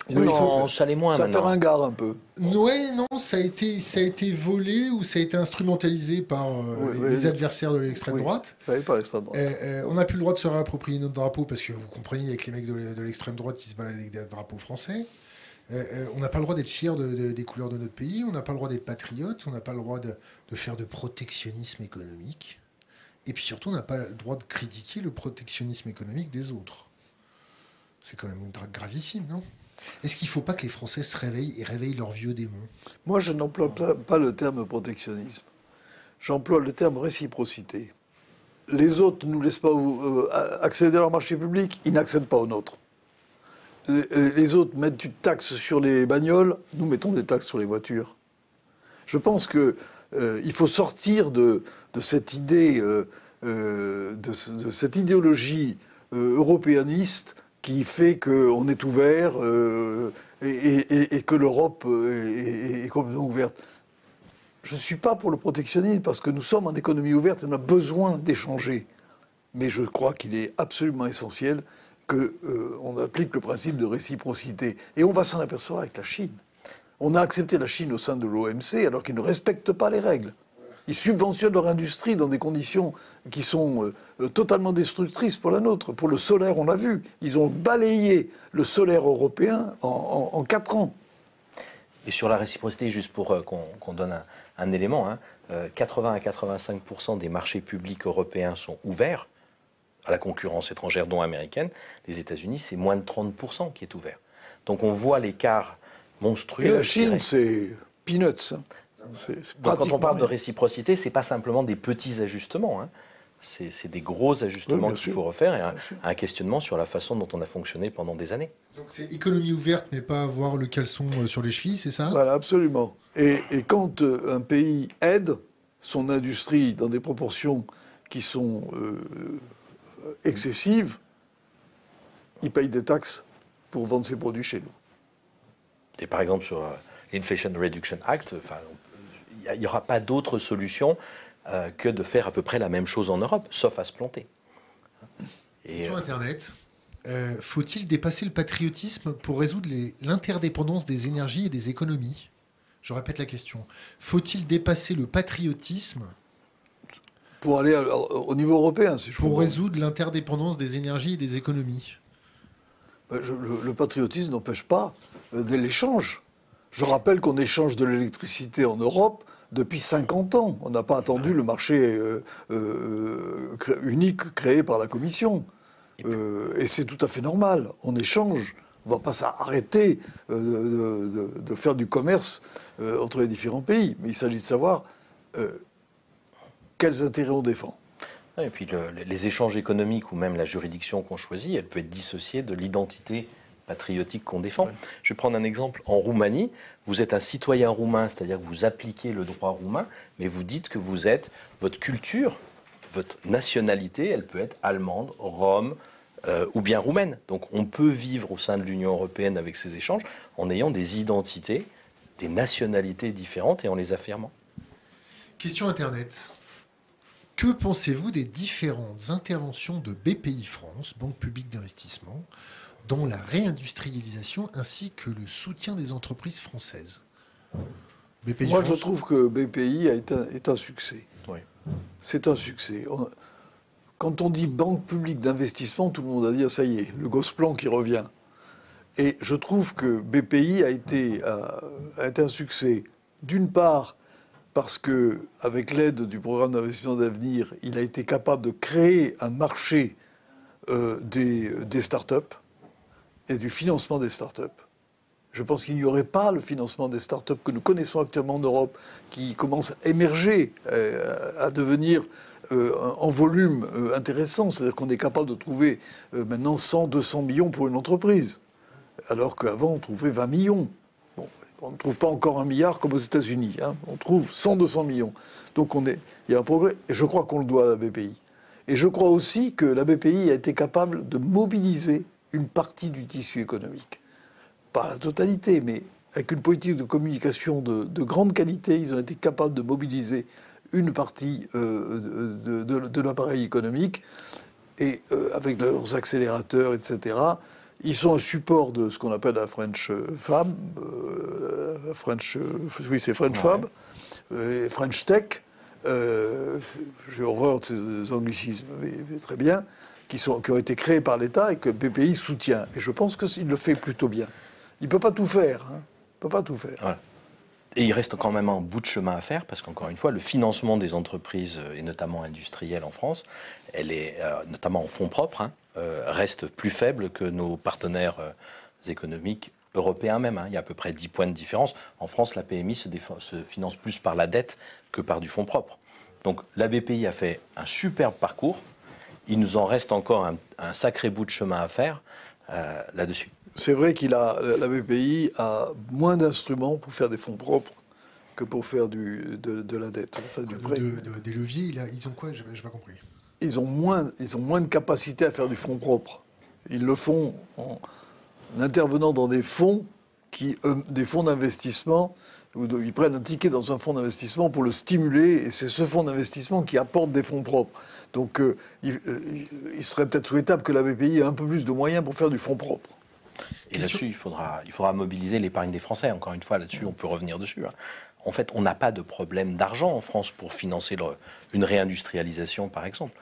[SPEAKER 3] Oui, non, ça moins
[SPEAKER 2] Ça fait ringard un peu.
[SPEAKER 1] Oui, non, ça a, été, ça a été volé ou ça a été instrumentalisé par euh, les, adversaires de l'extrême droite.
[SPEAKER 2] Oui, pas l'extrême droite.
[SPEAKER 1] Euh, euh, on n'a plus le droit de se réapproprier notre drapeau parce que vous comprenez avec les mecs de l'extrême droite qui se baladent avec des drapeaux français. on n'a pas le droit d'être fier des couleurs de notre pays, on n'a pas le droit d'être patriote, on n'a pas le droit de, faire de protectionnisme économique. Et puis surtout, on n'a pas le droit de critiquer le protectionnisme économique des autres. C'est quand même une gravissime, non? Est-ce qu'il ne faut pas que les Français se réveillent et réveillent leurs vieux démons?
[SPEAKER 2] Moi, je n'emploie pas le terme protectionnisme. J'emploie le terme réciprocité. Les autres ne nous laissent pas euh, accéder à leur marché public, ils n'accèdent pas au nôtre. Les autres mettent une taxe sur les bagnoles, nous mettons des taxes sur les voitures. Je pense qu'il euh, faut sortir de, cette idée, euh, de, cette idéologie européaniste qui fait qu'on est ouvert et, que l'Europe est, complètement ouverte. Je ne suis pas pour le protectionnisme parce que nous sommes en économie ouverte et on a besoin d'échanger. Mais je crois qu'il est absolument essentiel qu'on euh, applique le principe de réciprocité. Et on va s'en apercevoir avec la Chine. On a accepté la Chine au sein de l'OMC alors qu'ils ne respectent pas les règles. Ils subventionnent leur industrie dans des conditions qui sont euh, totalement destructrices pour la nôtre. Pour le solaire, on l'a vu. Ils ont balayé le solaire européen en, quatre ans.
[SPEAKER 3] Et sur la réciprocité, juste pour euh, qu'on donne un, un élément. 80 hein. euh, à 85% des marchés publics européens sont ouverts à la concurrence étrangère, dont américaine. Les États-Unis, c'est moins de 30 qui est ouvert. Donc on voit l'écart monstrueux.
[SPEAKER 2] Et la Chine, c'est peanuts. Hein.
[SPEAKER 3] Quand on parle de réciprocité, c'est pas simplement des petits ajustements. Hein c'est des gros ajustements qu'il faut refaire et un, questionnement sur la façon dont on a fonctionné pendant des années.
[SPEAKER 1] Donc c'est économie ouverte, mais pas avoir le caleçon euh, sur les chevilles, c'est ça?
[SPEAKER 2] Voilà, absolument. Et, quand euh, un pays aide son industrie dans des proportions qui sont euh, excessives, il paye des taxes pour vendre ses produits chez nous.
[SPEAKER 3] Et par exemple sur l'Inflation Reduction Act, il n'y aura pas d'autre solution euh, que de faire à peu près la même chose en Europe, sauf à se planter.
[SPEAKER 1] Et, Sur euh, Internet, euh, faut-il dépasser le patriotisme pour résoudre l'interdépendance des énergies et des économies? Je répète la question. Faut-il dépasser le patriotisme
[SPEAKER 2] pour aller au niveau européen, si
[SPEAKER 1] je Pour résoudre l'interdépendance des énergies et des économies?
[SPEAKER 2] Ben, le, patriotisme n'empêche pas de l'échange. Je rappelle qu'on échange de l'électricité en Europe depuis 50 ans. On n'a pas attendu le marché euh, euh, unique créé par la Commission. Euh, et c'est tout à fait normal. On échange. On ne va pas s'arrêter de, faire du commerce entre les différents pays. Mais il s'agit de savoir quels intérêts on défend.
[SPEAKER 3] Et puis les échanges économiques ou même la juridiction qu'on choisit, elle peut être dissociée de l'identité patriotique qu'on défend. Je vais prendre un exemple. En Roumanie, vous êtes un citoyen roumain, c'est-à-dire que vous appliquez le droit roumain, mais vous dites que vous êtes votre culture, votre nationalité, elle peut être allemande, rome euh, ou bien roumaine. Donc on peut vivre au sein de l'Union européenne avec ces échanges en ayant des identités, des nationalités différentes et en les affirmant.
[SPEAKER 1] Question Internet. Que pensez-vous des différentes interventions de BPI France, Banque publique d'investissement, dans la réindustrialisation ainsi que le soutien des entreprises françaises.
[SPEAKER 2] Moi, je trouve que BPI est un succès. C'est un succès. Quand on dit banque publique d'investissement, tout le monde a dit ah, ça y est, le Gosplan qui revient. Et je trouve que BPI a été, a, été un succès, d'une part, parce que avec l'aide du programme d'investissement d'avenir, il a été capable de créer un marché euh, des, des start-up et du financement des start-up. Je pense qu'il n'y aurait pas le financement des start-up que nous connaissons actuellement en Europe, qui commence à émerger, euh, à devenir euh, en volume euh, intéressant. C'est-à-dire qu'on est capable de trouver maintenant 100, 200 millions pour une entreprise, alors qu'avant on trouvait 20 millions. on ne trouve pas encore un milliard comme aux États-Unis. Hein. On trouve 100, 200 millions. Donc on est, il y a un progrès, et je crois qu'on le doit à la BPI. Et je crois aussi que la BPI a été capable de mobiliser une partie du tissu économique. Pas la totalité, mais avec une politique de communication de, grande qualité, ils ont été capables de mobiliser une partie euh, de, l'appareil économique et euh, avec leurs accélérateurs, etc. Ils sont un support de ce qu'on appelle la French Fab, euh, French, oui c'est French Fab, French Tech. J'ai horreur de ces anglicismes, mais très bien qui, ont été créés par l'État et que BPI soutient. Et je pense qu'il le fait plutôt bien. Il ne peut pas tout faire. Hein. Il peut pas tout faire.
[SPEAKER 3] Et il reste quand même un bout de chemin à faire parce qu'encore une fois, le financement des entreprises et notamment industrielles en France, elle est notamment en fonds propres, hein, reste plus faible que nos partenaires économiques européens même. Hein. Il y a à peu près 10 points de différence. En France, la PMI se, se finance plus par la dette que par du fonds propre. Donc la BPI a fait un superbe parcours. Il nous en reste encore un, sacré bout de chemin à faire euh, là-dessus.
[SPEAKER 2] C'est vrai qu'il a la BPI a moins d'instruments pour faire des fonds propres que pour faire du, de, la dette,
[SPEAKER 1] du prêt. des leviers, ils ont quoi? Je n'ai pas compris.
[SPEAKER 2] Ils ont, moins, ils ont moins de capacité à faire du fonds propre. Ils le font en, intervenant dans des fonds, qui, des fonds d'investissement ils prennent un ticket dans un fonds d'investissement pour le stimuler, et c'est ce fonds d'investissement qui apporte des fonds propres. Donc euh, euh, il, serait peut-être souhaitable que la BPI ait un peu plus de moyens pour faire du fonds propre.
[SPEAKER 3] Et là-dessus, il faudra, il faudra mobiliser l'épargne des Français. Encore une fois, là-dessus, on peut revenir dessus. Hein. En fait, on n'a pas de problème d'argent en France pour financer une réindustrialisation, par exemple.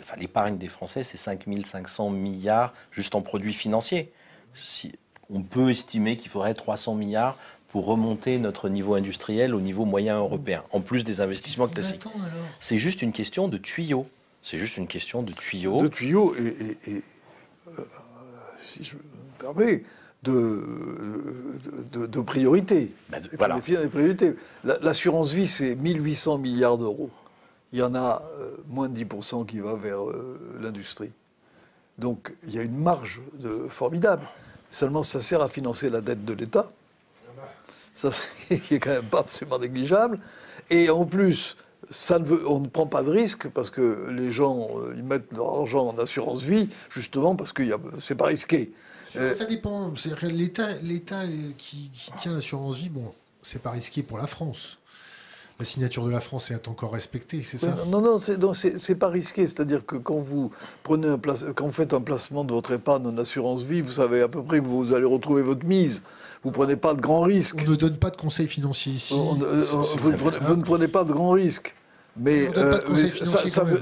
[SPEAKER 3] Enfin, l'épargne des Français, c'est 5500 milliards juste en produits financiers. Si, on peut estimer qu'il faudrait 300 milliards pour remonter notre niveau industriel au niveau moyen européen, en plus des investissements classiques. C'est juste une question de tuyaux. C'est juste une question de tuyaux.
[SPEAKER 2] De tuyaux et, euh, si je me permets, de, de, priorités. Ben Il définir des priorités. L'assurance vie, c'est 1800 milliards d'euros. Il y en a euh, moins de 10% qui va vers euh, l'industrie. Donc il y a une marge formidable. Seulement, ça sert à financer la dette de l'État ça qui est quand même pas absolument négligeable. Et en plus, ça ne veut, on ne prend pas de risque parce que les gens euh, ils mettent leur argent en assurance vie justement parce que c'est pas risqué.
[SPEAKER 1] Ça euh, dépend. C'est-à-dire l'État, l'État qui, qui, tient l'assurance vie, bon, c'est pas risqué pour la France. La signature de la France est encore respectée, c'est ça?
[SPEAKER 2] Non, non, c'est pas risqué. C'est-à-dire que quand vous, prenez un quand vous faites un placement de votre épargne en assurance vie, vous savez à peu près que vous allez retrouver votre mise vous ne prenez pas de grands risques.
[SPEAKER 1] On ne donne pas de conseils financiers ici.
[SPEAKER 2] Euh, vous, ne prenez pas de grands risques. Mais, euh,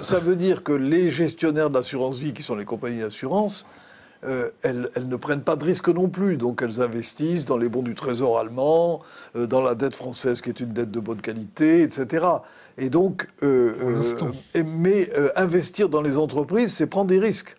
[SPEAKER 2] ça, veut, dire que les gestionnaires d'assurance vie, qui sont les compagnies d'assurance, euh, elles, ne prennent pas de risques non plus. Donc elles investissent dans les bons du Trésor allemand, dans la dette française qui est une dette de bonne qualité, etc. Et donc, mais investir dans les entreprises, c'est prendre des risques.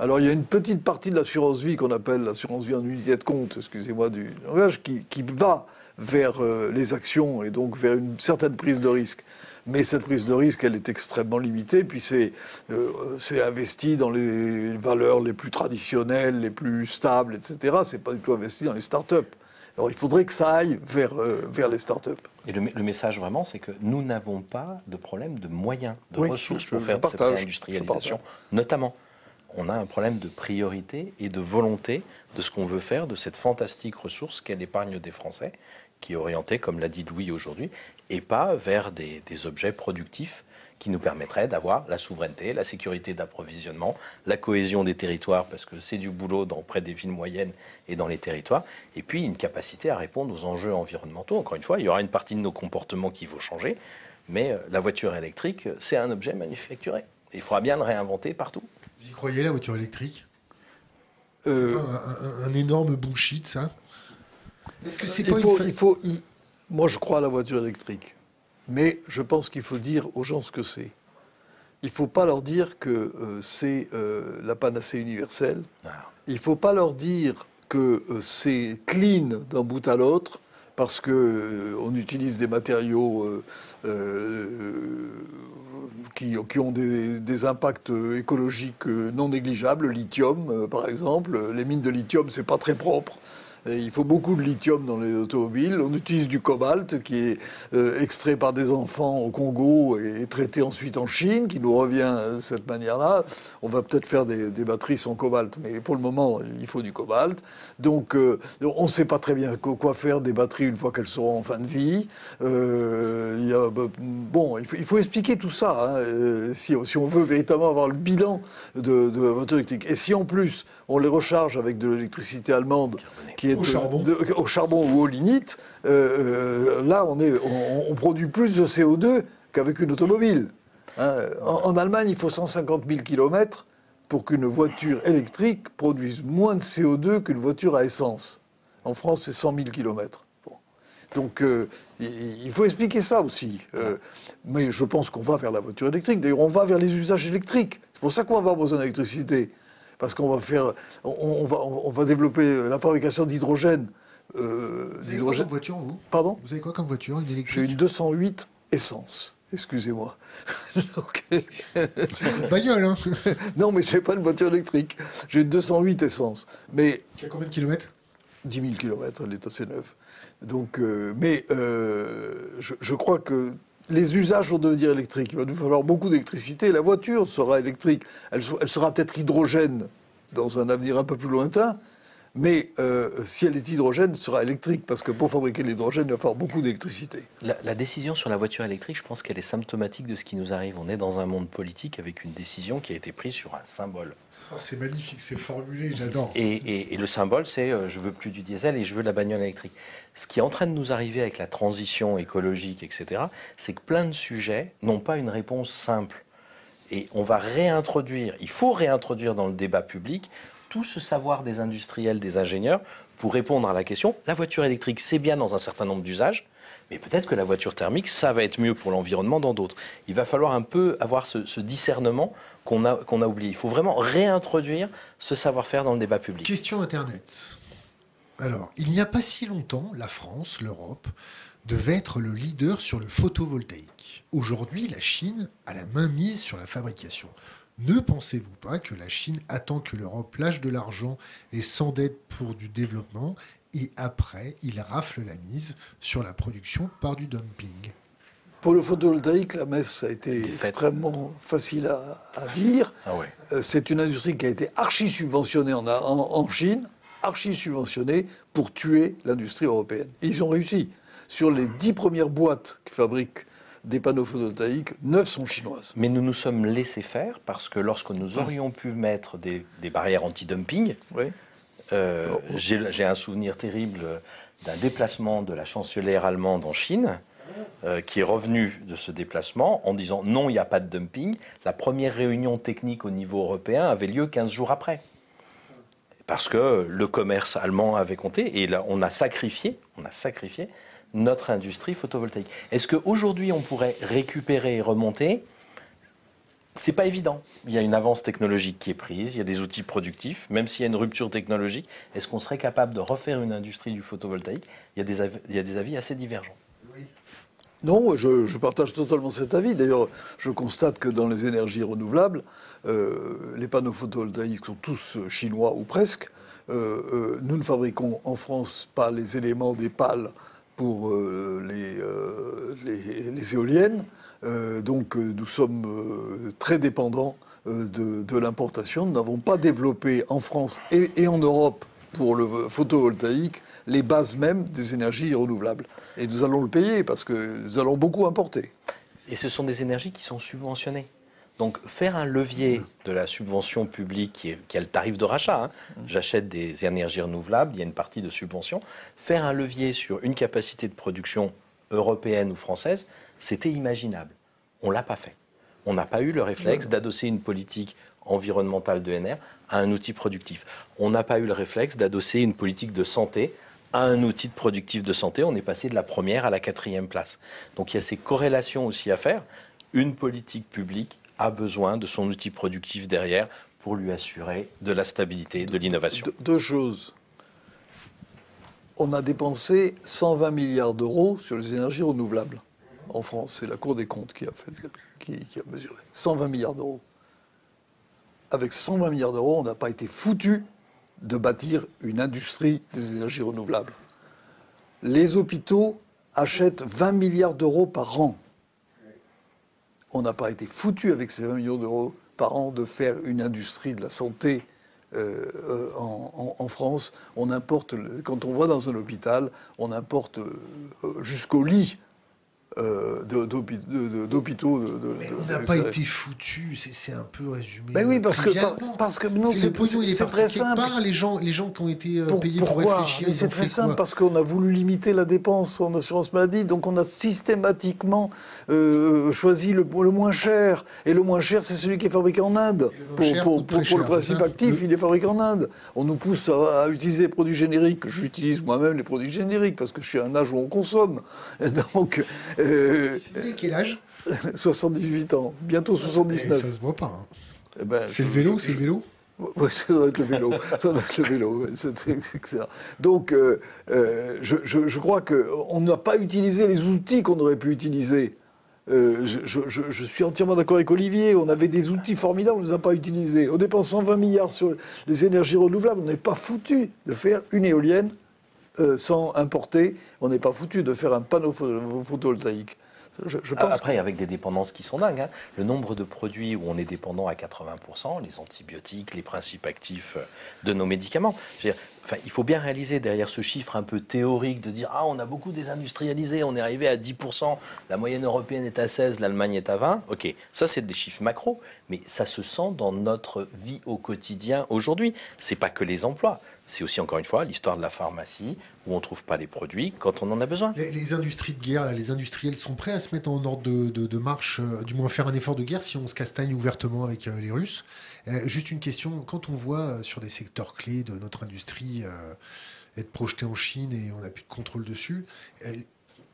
[SPEAKER 2] Alors il y a une petite partie de l'assurance vie qu'on appelle l'assurance vie en unité de compte, excusez-moi du langage, qui, va vers euh, les actions et donc vers une certaine prise de risque. Mais cette prise de risque, elle est extrêmement limitée, puis c'est euh, investi dans les valeurs les plus traditionnelles, les plus stables, etc. C'est pas du tout investi dans les start-up. Alors il faudrait que ça aille vers, euh, vers les start-up.
[SPEAKER 3] Et le, message vraiment, c'est que nous n'avons pas de problème de moyens, de ressources pour faire cette réindustrialisation, notamment on a un problème de priorité et de volonté de ce qu'on veut faire de cette fantastique ressource qu'est l'épargne des Français, qui est orientée, comme l'a dit Louis aujourd'hui, et pas vers des, objets productifs qui nous permettraient d'avoir la souveraineté, la sécurité d'approvisionnement, la cohésion des territoires, parce que c'est du boulot dans, près des villes moyennes et dans les territoires, et puis une capacité à répondre aux enjeux environnementaux. Encore une fois, il y aura une partie de nos comportements qui vont changer, mais euh, la voiture électrique, c'est un objet manufacturé. Il faudra bien le réinventer partout.
[SPEAKER 1] Vous y croyez la voiture électrique? Euh, un, énorme bullshit, ça?
[SPEAKER 2] Est-ce que c'est pas il faut, Moi, je crois à la voiture électrique. Mais je pense qu'il faut dire aux gens ce que c'est. Il ne faut pas leur dire que euh, c'est euh, la panacée universelle. Ah. Il ne faut pas leur dire que c'est clean d'un bout à l'autre parce qu'on utilise des matériaux qui, ont des, impacts écologiques non négligeables. Le lithium, euh, par exemple. Les mines de lithium, c'est pas très propre il faut beaucoup de lithium dans les automobiles. On utilise du cobalt qui est euh, extrait par des enfants au Congo et traité ensuite en Chine, qui nous revient de cette manière-là. On va peut-être faire des, batteries sans cobalt, mais pour le moment, il faut du cobalt. Donc, euh, on ne sait pas très bien quoi faire des batteries une fois qu'elles seront en fin de vie. Euh, bah, bon, il faut, expliquer tout ça hein, si, on veut véritablement avoir le bilan de, de la voiture électrique. Et si en plus on les recharge avec de l'électricité allemande qui est au, charbon. au charbon ou au lignite, euh, euh, là on, est, on, produit plus de CO2 qu'avec une automobile. Hein. en, Allemagne, il faut 150 000 km pour qu'une voiture électrique produise moins de CO2 qu'une voiture à essence. En France, c'est 100 000 km. Donc, euh, il faut expliquer ça aussi. Euh, mais je pense qu'on va vers la voiture électrique. D'ailleurs, on va vers les usages électriques. C'est pour ça qu'on va avoir besoin d'électricité. Parce qu'on va faire, on, va, on va développer la fabrication d'hydrogène.
[SPEAKER 1] Euh, vous avez quoi comme voiture, vous?
[SPEAKER 2] Pardon?
[SPEAKER 1] Vous avez quoi comme voiture, une électrique?
[SPEAKER 2] J'ai une 208 essence. Excusez-moi.
[SPEAKER 1] C'est bagnole, hein
[SPEAKER 2] Non, mais je n'ai pas de voiture électrique. J'ai une 208 essence. Mais...
[SPEAKER 1] Qui a combien de kilomètres?
[SPEAKER 2] 10 000 km, elle est assez neuve. Donc, euh, mais euh, je, crois que les usages vont devenir électriques. Il va nous falloir beaucoup d'électricité. La voiture sera électrique. Elle, sera peut-être hydrogène dans un avenir un peu plus lointain. Mais euh, si elle est hydrogène, elle sera électrique, parce que pour fabriquer de l'hydrogène, il va falloir beaucoup d'électricité.
[SPEAKER 3] La, la, décision sur la voiture électrique, je pense qu'elle est symptomatique de ce qui nous arrive. On est dans un monde politique avec une décision qui a été prise sur un symbole.
[SPEAKER 1] Oh, c'est magnifique, c'est formulé, j'adore.
[SPEAKER 3] Et, le symbole, c'est euh, je veux plus du diesel et je veux la bagnole électrique. Ce qui est en train de nous arriver avec la transition écologique, etc., c'est que plein de sujets n'ont pas une réponse simple. Et on va réintroduire, il faut réintroduire dans le débat public tout ce savoir des industriels, des ingénieurs, pour répondre à la question, la voiture électrique, c'est bien dans un certain nombre d'usages, mais peut-être que la voiture thermique, ça va être mieux pour l'environnement dans d'autres. Il va falloir un peu avoir ce, discernement qu'on a, oublié. Il faut vraiment réintroduire ce savoir-faire dans le débat public.
[SPEAKER 1] Question Internet. Alors, il n'y a pas si longtemps, la France, l'Europe, devait être le leader sur le photovoltaïque. Aujourd'hui, la Chine a la main mise sur la fabrication. Ne pensez-vous pas que la Chine attend que l'Europe lâche de l'argent et s'endette pour du développement et après, il rafle la mise sur la production par du dumping.
[SPEAKER 2] Pour le photovoltaïque, la messe a été extrêmement facile à, dire. Ah euh, c'est une industrie qui a été archi subventionnée en, en, Chine, archi subventionnée pour tuer l'industrie européenne. ils ont réussi. Sur les dix premières boîtes qui fabriquent des panneaux photovoltaïques, neuf sont chinoises.
[SPEAKER 3] Mais nous nous sommes laissés faire parce que lorsque nous aurions pu mettre des, des barrières anti-dumping, oui. Euh, j'ai un souvenir terrible d'un déplacement de la chancelière allemande en Chine, euh, qui est revenue de ce déplacement en disant non, il n'y a pas de dumping. La première réunion technique au niveau européen avait lieu 15 jours après. Parce que le commerce allemand avait compté et là, on a sacrifié, on a sacrifié notre industrie photovoltaïque. Est-ce qu'aujourd'hui on pourrait récupérer et remonter c'est pas évident. Il y a une avance technologique qui est prise, il y a des outils productifs, même s'il y a une rupture technologique, est-ce qu'on serait capable de refaire une industrie du photovoltaïque? Il y, a des avis, il y a des avis assez divergents.
[SPEAKER 2] Non, je, partage totalement cet avis. D'ailleurs, je constate que dans les énergies renouvelables, euh, les panneaux photovoltaïques sont tous chinois ou presque. Euh, euh, nous ne fabriquons en France pas les éléments des pales pour les, les, éoliennes. Euh, donc euh, nous sommes euh, très dépendants de, l'importation. Nous n'avons pas développé en France et, en Europe pour le photovoltaïque les bases même des énergies renouvelables. Et nous allons le payer parce que nous allons beaucoup importer.
[SPEAKER 3] Et ce sont des énergies qui sont subventionnées. Donc faire un levier de la subvention publique qui, a le tarif de rachat, hein. j'achète des énergies renouvelables, il y a une partie de subvention, faire un levier sur une capacité de production européenne ou française, c'était imaginable. On ne l'a pas fait. On n'a pas eu le réflexe d'adosser une politique environnementale de NR à un outil productif. On n'a pas eu le réflexe d'adosser une politique de santé à un outil productif de santé. On est passé de la première à la quatrième place. Donc il y a ces corrélations aussi à faire. Une politique publique a besoin de son outil productif derrière pour lui assurer de la stabilité, de l'innovation.
[SPEAKER 2] deux choses. On a dépensé 120 milliards d'euros sur les énergies renouvelables en France. C'est la Cour des comptes qui a, mesuré. 120 milliards d'euros. Avec 120 milliards d'euros, on n'a pas été foutu de bâtir une industrie des énergies renouvelables. Les hôpitaux achètent 20 milliards d'euros par an. On n'a pas été foutu avec ces 20 millions d'euros par an de faire une industrie de la santé euh, euh, en, France. On importe, quand on va dans un hôpital, on importe euh, jusqu'au lit euh, d'hôpitaux.
[SPEAKER 1] on n'a pas été foutu, c'est un peu résumé.
[SPEAKER 2] Mais oui, parce que, parce que non, c'est très simple.
[SPEAKER 1] les gens, les gens qui ont été euh, payés pour réfléchir.
[SPEAKER 2] C'est très simple parce qu'on a voulu limiter la dépense en assurance maladie, donc on a systématiquement euh, choisi le, le, moins cher. Et le moins cher, c'est celui qui est fabriqué en Inde. Pour, pour, le principe actif, il est fabriqué en Inde. On nous pousse à, utiliser des produits génériques. J'utilise moi-même les produits génériques parce que je suis à un âge où on consomme. Donc.
[SPEAKER 1] Euh, quel âge
[SPEAKER 2] 78 ans, bientôt 79.
[SPEAKER 1] Et ça se voit pas. Hein. Eh ben, c'est le vélo, c'est le vélo
[SPEAKER 2] oui, ça doit être le vélo. ça doit être le vélo. Donc, euh, euh, je, je, je, crois qu'on n'a pas utilisé les outils qu'on aurait pu utiliser. Euh, je, je, suis entièrement d'accord avec Olivier. On avait des outils formidables, on ne les a pas utilisés. On dépense 120 milliards sur les énergies renouvelables. On n'est pas foutu de faire une éolienne sans importer. On n'est pas foutu de faire un panneau photovoltaïque.
[SPEAKER 3] Après, avec des dépendances qui sont dingues. Hein. Le nombre de produits où on est dépendant à 80%, les antibiotiques, les principes actifs euh, de nos médicaments. enfin, il faut bien réaliser derrière ce chiffre un peu théorique de dire Ah, on a beaucoup désindustrialisé, on est arrivé à 10%, la moyenne européenne est à 16, l'Allemagne est à 20. Ok, ça c'est des chiffres macro, mais ça se sent dans notre vie au quotidien aujourd'hui. C'est pas que les emplois, c'est aussi, encore une fois, l'histoire de la pharmacie, où on ne trouve pas les produits quand on en a besoin.
[SPEAKER 1] Les, industries de guerre, les industriels sont prêts à se mettre en ordre de, marche, euh, du moins faire un effort de guerre si on se castagne ouvertement avec euh, les Russes. Euh, juste une question, quand on voit sur des secteurs clés de notre industrie être projeté en Chine et on n'a plus de contrôle dessus,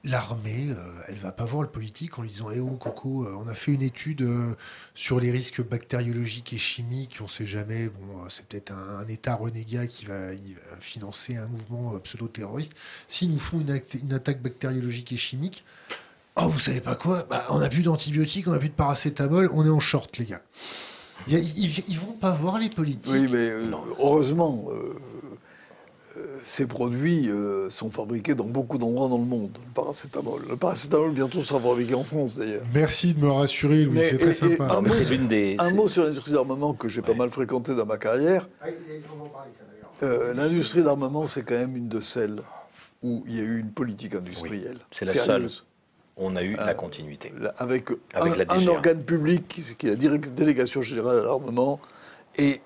[SPEAKER 1] l'armée, elle euh, elle va pas voir le politique en lui disant Eh oh, Coco, euh, on a fait une étude euh, sur les risques bactériologiques et chimiques, on sait jamais, bon, c'est peut-être un, État renégat qui va, financer un mouvement pseudo-terroriste. S'ils nous font une, attaque bactériologique et chimique, oh, vous savez pas quoi bah, On n'a plus d'antibiotiques, on n'a plus de paracétamol, on est en short, les gars. Ils, ils, vont pas voir les politiques.
[SPEAKER 2] Oui, mais heureusement ces produits euh, sont fabriqués dans beaucoup d'endroits dans le monde, le paracétamol. Le paracétamol, bientôt, sera fabriqué en France, d'ailleurs.
[SPEAKER 1] Merci de me rassurer, Louis, c'est très sympa.
[SPEAKER 2] un, mot, des... un mot, sur l'industrie d'armement que j'ai pas mal fréquenté dans ma carrière. Ah, euh, l'industrie d'armement, c'est quand même une de celles où il y a eu une politique industrielle.
[SPEAKER 3] c'est la seule. On a eu la euh, continuité.
[SPEAKER 2] Avec, un, organe public, qui est la délégation générale à l'armement, et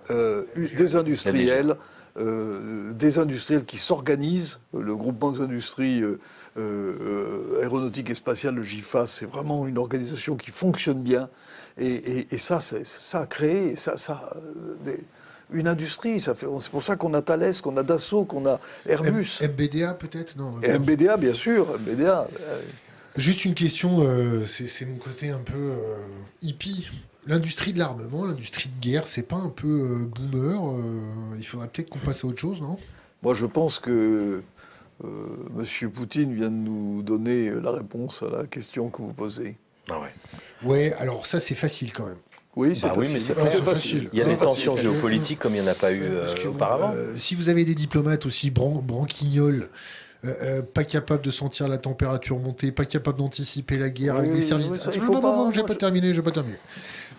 [SPEAKER 2] des industriels euh, des industriels qui s'organisent. Le groupement des industries euh, euh, aéronautiques et spatiales, le GIFA, c'est vraiment une organisation qui fonctionne bien. Et, ça, ça a créé ça, ça, une industrie. C'est pour ça qu'on a Thales, qu'on a Dassault, qu'on a Airbus.
[SPEAKER 1] MBDA peut-être non
[SPEAKER 2] MBDA, bien sûr. MBDA.
[SPEAKER 1] Juste une question, c'est mon côté un peu hippie l'industrie de l'armement, l'industrie de guerre, c'est pas un peu euh, boomer euh, Il faudrait peut-être qu'on passe à autre chose, non?
[SPEAKER 2] Moi, je pense que euh, M. Poutine vient de nous donner la réponse à la question que vous posez.
[SPEAKER 3] Ah ouais.
[SPEAKER 1] Ouais, alors ça, c'est facile quand même.
[SPEAKER 2] Oui, c'est bah facile.
[SPEAKER 3] facile. Il y a des tensions géopolitiques comme il n'y en a pas eu auparavant.
[SPEAKER 1] si vous avez des diplomates aussi bran branquignols, pas capables de sentir la température monter, pas capables d'anticiper la guerre avec des services.
[SPEAKER 2] Ça, non, non,
[SPEAKER 1] non, j'ai pas terminé, j'ai pas terminé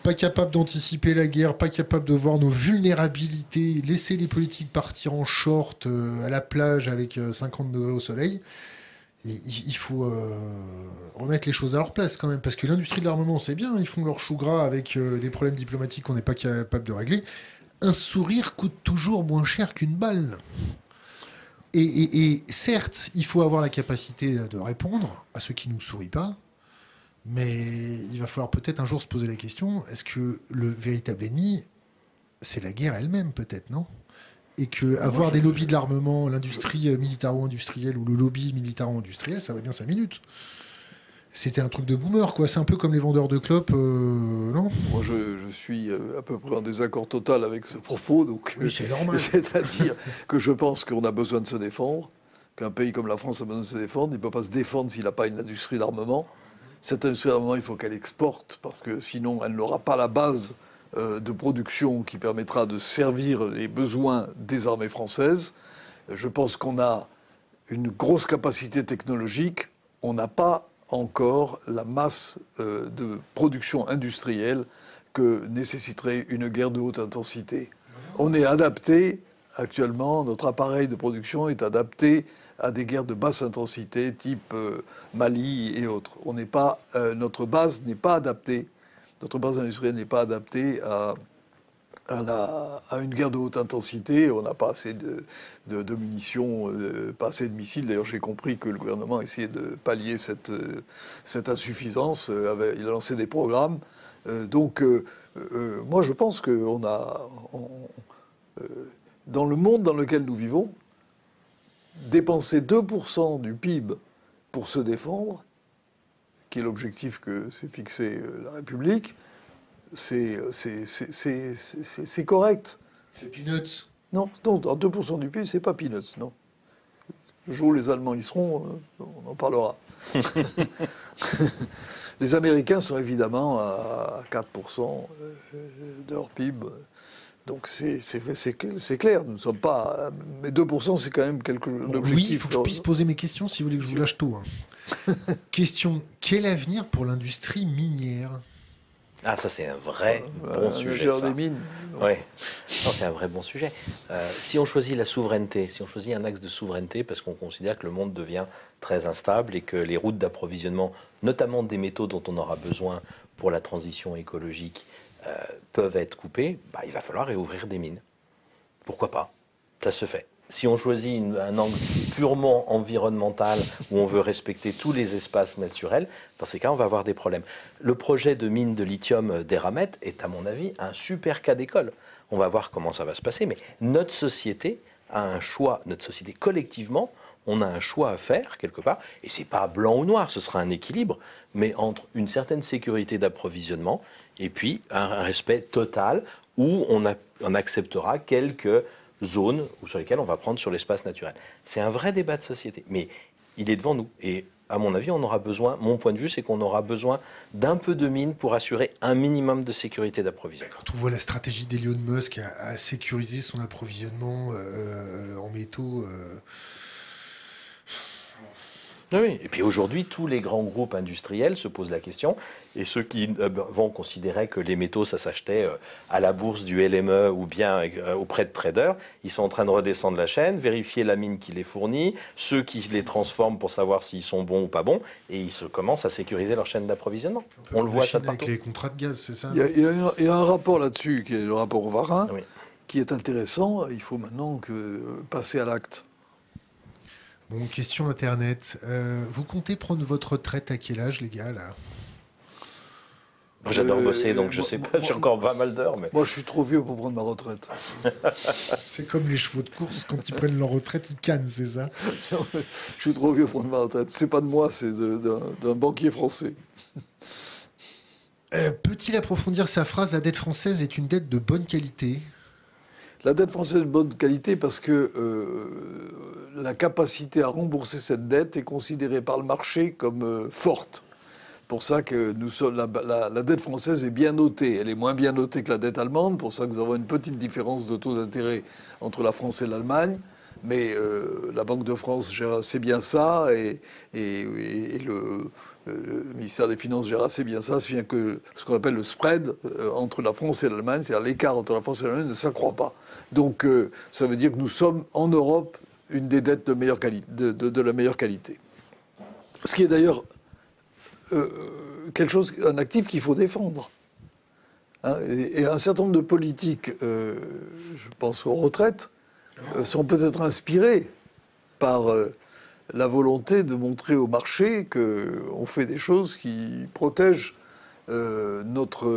[SPEAKER 1] pas capable d'anticiper la guerre, pas capable de voir nos vulnérabilités, laisser les politiques partir en short euh, à la plage avec 50 euh, degrés au soleil. il faut euh, remettre les choses à leur place quand même, parce que l'industrie de l'armement, c'est bien, ils font leur chou gras avec des problèmes diplomatiques qu'on n'est pas capable de régler. Un sourire coûte toujours moins cher qu'une balle. Et, certes, il faut avoir la capacité de répondre à ceux qui ne nous sourient pas, mais il va falloir peut-être un jour se poser la question, est-ce que le véritable ennemi, c'est la guerre elle-même peut-être, non? Et que avoir des lobbies de l'armement, l'industrie militaro-industrielle ou le lobby militaro-industriel, ça va bien 5 minutes. C'était un truc de boomer, quoi. C'est un peu comme les vendeurs de clopes, euh, non?
[SPEAKER 2] Moi, je, suis euh, à peu près en désaccord total avec ce propos. Donc,
[SPEAKER 1] c'est normal.
[SPEAKER 2] C'est-à-dire que je pense qu'on a besoin de se défendre, qu'un pays comme la France a besoin de se défendre. Il ne peut pas se défendre s'il n'a pas une industrie d'armement. Cette industrie d'armement, il faut qu'elle exporte, parce que sinon, elle n'aura pas la base euh, de production qui permettra de servir les besoins des armées françaises. Je pense qu'on a une grosse capacité technologique. On n'a pas encore la masse euh, de production industrielle que nécessiterait une guerre de haute intensité. On est adapté, actuellement, notre appareil de production est adapté à des guerres de basse intensité, type Mali et autres. On n'est pas, notre base n'est pas adaptée, notre base industrielle n'est pas adaptée à, à, une guerre de haute intensité. On n'a pas assez de, de, munitions, pas assez de missiles. D'ailleurs, j'ai compris que le gouvernement essayait de pallier cette, cette insuffisance. il a lancé des programmes. donc, moi, je pense qu'on a, dans le monde dans lequel nous vivons, dépenser 2% du PIB pour se défendre, qui est l'objectif que s'est fixé euh, la République, c'est correct.
[SPEAKER 1] C'est peanuts
[SPEAKER 2] Non, non 2% du PIB, c'est pas peanuts, non. Le jour où les Allemands y seront, euh, on en parlera. les Américains sont évidemment à 4% euh, de leur PIB. Donc c'est clair, nous ne sommes pas. Mais 2%, c'est quand même quelque chose
[SPEAKER 1] Oui, il faut que je puisse poser mes questions si vous voulez que je vous lâche tout. Hein. Question quel avenir pour l'industrie minière?
[SPEAKER 3] Ah, ça, c'est un vrai euh, bon sujet.
[SPEAKER 2] des mines.
[SPEAKER 3] Oui, c'est un vrai bon sujet. Euh, si on choisit la souveraineté, si on choisit un axe de souveraineté, parce qu'on considère que le monde devient très instable et que les routes d'approvisionnement, notamment des métaux dont on aura besoin pour la transition écologique, euh, peuvent être coupés, bah, il va falloir réouvrir des mines. Pourquoi pas? Ça se fait. Si on choisit un angle purement environnemental où on veut respecter tous les espaces naturels, dans ces cas, on va avoir des problèmes. Le projet de mine de lithium d'Eramet est, à mon avis, un super cas d'école. On va voir comment ça va se passer, mais notre société a un choix, notre société collectivement, on a un choix à faire quelque part, et c'est pas blanc ou noir, ce sera un équilibre, mais entre une certaine sécurité d'approvisionnement et puis un, respect total où on, acceptera quelques zones sur lesquelles on va prendre sur l'espace naturel. C'est un vrai débat de société, mais il est devant nous. Et à mon avis, on aura besoin, mon point de vue, c'est qu'on aura besoin d'un peu de mine pour assurer un minimum de sécurité d'approvisionnement.
[SPEAKER 1] Quand on voit la stratégie d'Elon Musk à, sécuriser son approvisionnement euh, en métaux. Euh,
[SPEAKER 3] oui, et puis aujourd'hui, tous les grands groupes industriels se posent la question, et ceux qui euh, vont considérer que les métaux, ça s'achetait euh, à la bourse du LME ou bien euh, auprès de traders, ils sont en train de redescendre la chaîne, vérifier la mine qui les fournit, ceux qui les transforment pour savoir s'ils sont bons ou pas bons, et ils se commencent à sécuriser leur chaîne d'approvisionnement. On le voit ça
[SPEAKER 1] partout. Avec les contrats de gaz, c'est ça?
[SPEAKER 2] Il y, a, un rapport là-dessus, qui est le rapport Varin, qui est intéressant. Il faut maintenant que, passer à l'acte.
[SPEAKER 1] Bon, question Internet. Euh, vous comptez prendre votre retraite à quel âge, les gars, là?
[SPEAKER 3] J'adore bosser, donc je sais pas, j'ai encore pas mal d'heures. Mais...
[SPEAKER 2] Moi, je suis trop vieux pour prendre ma retraite.
[SPEAKER 1] c'est comme les chevaux de course, quand ils prennent leur retraite, ils cannent, c'est ça?
[SPEAKER 2] Je suis trop vieux pour prendre ma retraite. C'est pas de moi, c'est d'un banquier français.
[SPEAKER 1] Euh, peut-il approfondir sa phrase La dette française est une dette de bonne qualité
[SPEAKER 2] La dette française est de bonne qualité parce que euh, la capacité à rembourser cette dette est considérée par le marché comme euh, forte. Pour ça que nous sommes, la, dette française est bien notée. Elle est moins bien notée que la dette allemande. Pour ça que nous avons une petite différence de taux d'intérêt entre la France et l'Allemagne. Mais euh, la Banque de France gère assez bien ça et, le, ministère des Finances gère assez bien ça, c'est bien que ce qu'on appelle le spread euh, entre la France et l'Allemagne, c'est-à-dire l'écart entre la France et l'Allemagne, ne s'accroît pas. Donc ça veut dire que nous sommes en Europe une des dettes de, meilleure de, la meilleure qualité. Ce qui est d'ailleurs euh, quelque chose, un actif qu'il faut défendre. Hein, et, un certain nombre de politiques, euh, je pense aux retraites, euh, sont peut-être inspirées par la volonté de montrer au marché qu'on fait des choses qui protègent notre,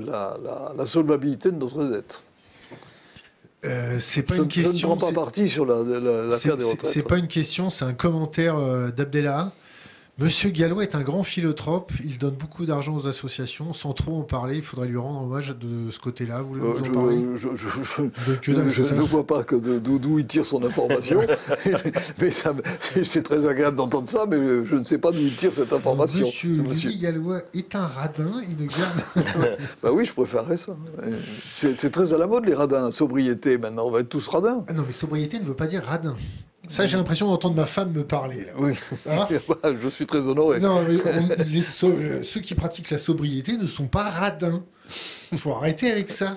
[SPEAKER 2] la, la solvabilité de notre dette.
[SPEAKER 1] Euh, c'est pas une question.
[SPEAKER 2] Je ne prends pas parti sur l'affaire des retraites.
[SPEAKER 1] C'est pas une question, c'est un commentaire euh, d'Abdella. Monsieur Gallo est un grand philanthrope. Il donne beaucoup d'argent aux associations. Sans trop en parler, il faudrait lui rendre hommage de ce côté-là. Vous, en parler
[SPEAKER 2] Je, ne vois pas d'où il tire son information. mais c'est très agréable d'entendre ça, mais je ne sais pas d'où il tire cette information.
[SPEAKER 1] Monsieur, monsieur. Gallois est un radin. Il ne garde.
[SPEAKER 2] bah oui, je préférerais ça. C'est très à la mode les radins. Sobriété, maintenant, on va être tous radins.
[SPEAKER 1] Ah non, mais sobriété ne veut pas dire radin. Ça, j'ai l'impression d'entendre ma femme me parler.
[SPEAKER 2] Oui, hein je suis très honoré.
[SPEAKER 1] Non, mais euh, ceux qui pratiquent la sobriété ne sont pas radins. Il faut arrêter avec ça.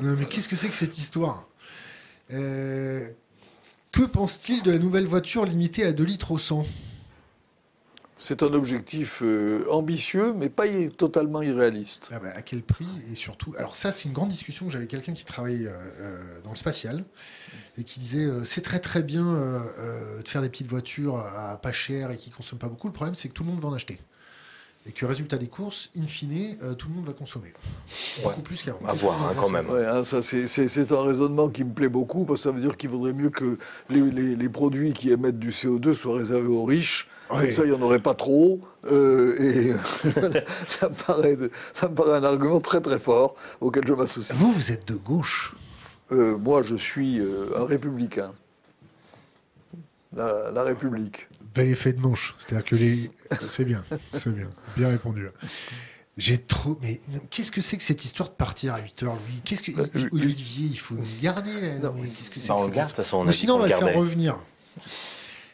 [SPEAKER 1] Non, mais qu'est-ce que c'est que cette histoire? Euh, Que pense-t-il de la nouvelle voiture limitée à 2 litres au 100
[SPEAKER 2] C'est un objectif euh, ambitieux, mais pas totalement irréaliste.
[SPEAKER 1] Ah bah, À quel prix Et surtout, alors ça, c'est une grande discussion que j'avais quelqu'un qui travaille euh, euh, dans le spatial et qui disait euh, c'est très très bien euh, euh, de faire des petites voitures à pas cher et qui consomment pas beaucoup. Le problème, c'est que tout le monde va en acheter. Et que résultat des courses, in fine, euh, tout le monde va consommer. Beaucoup plus qu'avant.
[SPEAKER 3] À voir, hein, quand même.
[SPEAKER 2] Ouais, hein, ça, c'est, c'est- c'est un raisonnement qui me plaît beaucoup, parce que ça veut dire qu'il vaudrait mieux que les, les- les produits qui émettent du CO2 soient réservés aux riches. Comme ça, il n'y en aurait pas trop. euh, et ça, me paraît, ça me paraît un argument très très fort auquel je m'associe.
[SPEAKER 1] Vous, vous êtes de gauche.
[SPEAKER 2] Euh, moi, je suis euh, un républicain. La, la République.
[SPEAKER 1] Bel effet de manche. C'est-à-dire que les. C'est bien, c'est bien. Bien répondu. J'ai trop. Mais qu'est-ce que c'est que cette histoire de partir à 8h, Louis? Qu'est-ce que. Il-
[SPEAKER 2] euh,
[SPEAKER 1] Olivier, il faut nous garder. là. Non, mais qu'est-ce que c'est que cette
[SPEAKER 3] façon, on
[SPEAKER 1] Ou sinon, on va
[SPEAKER 3] le
[SPEAKER 1] faire revenir.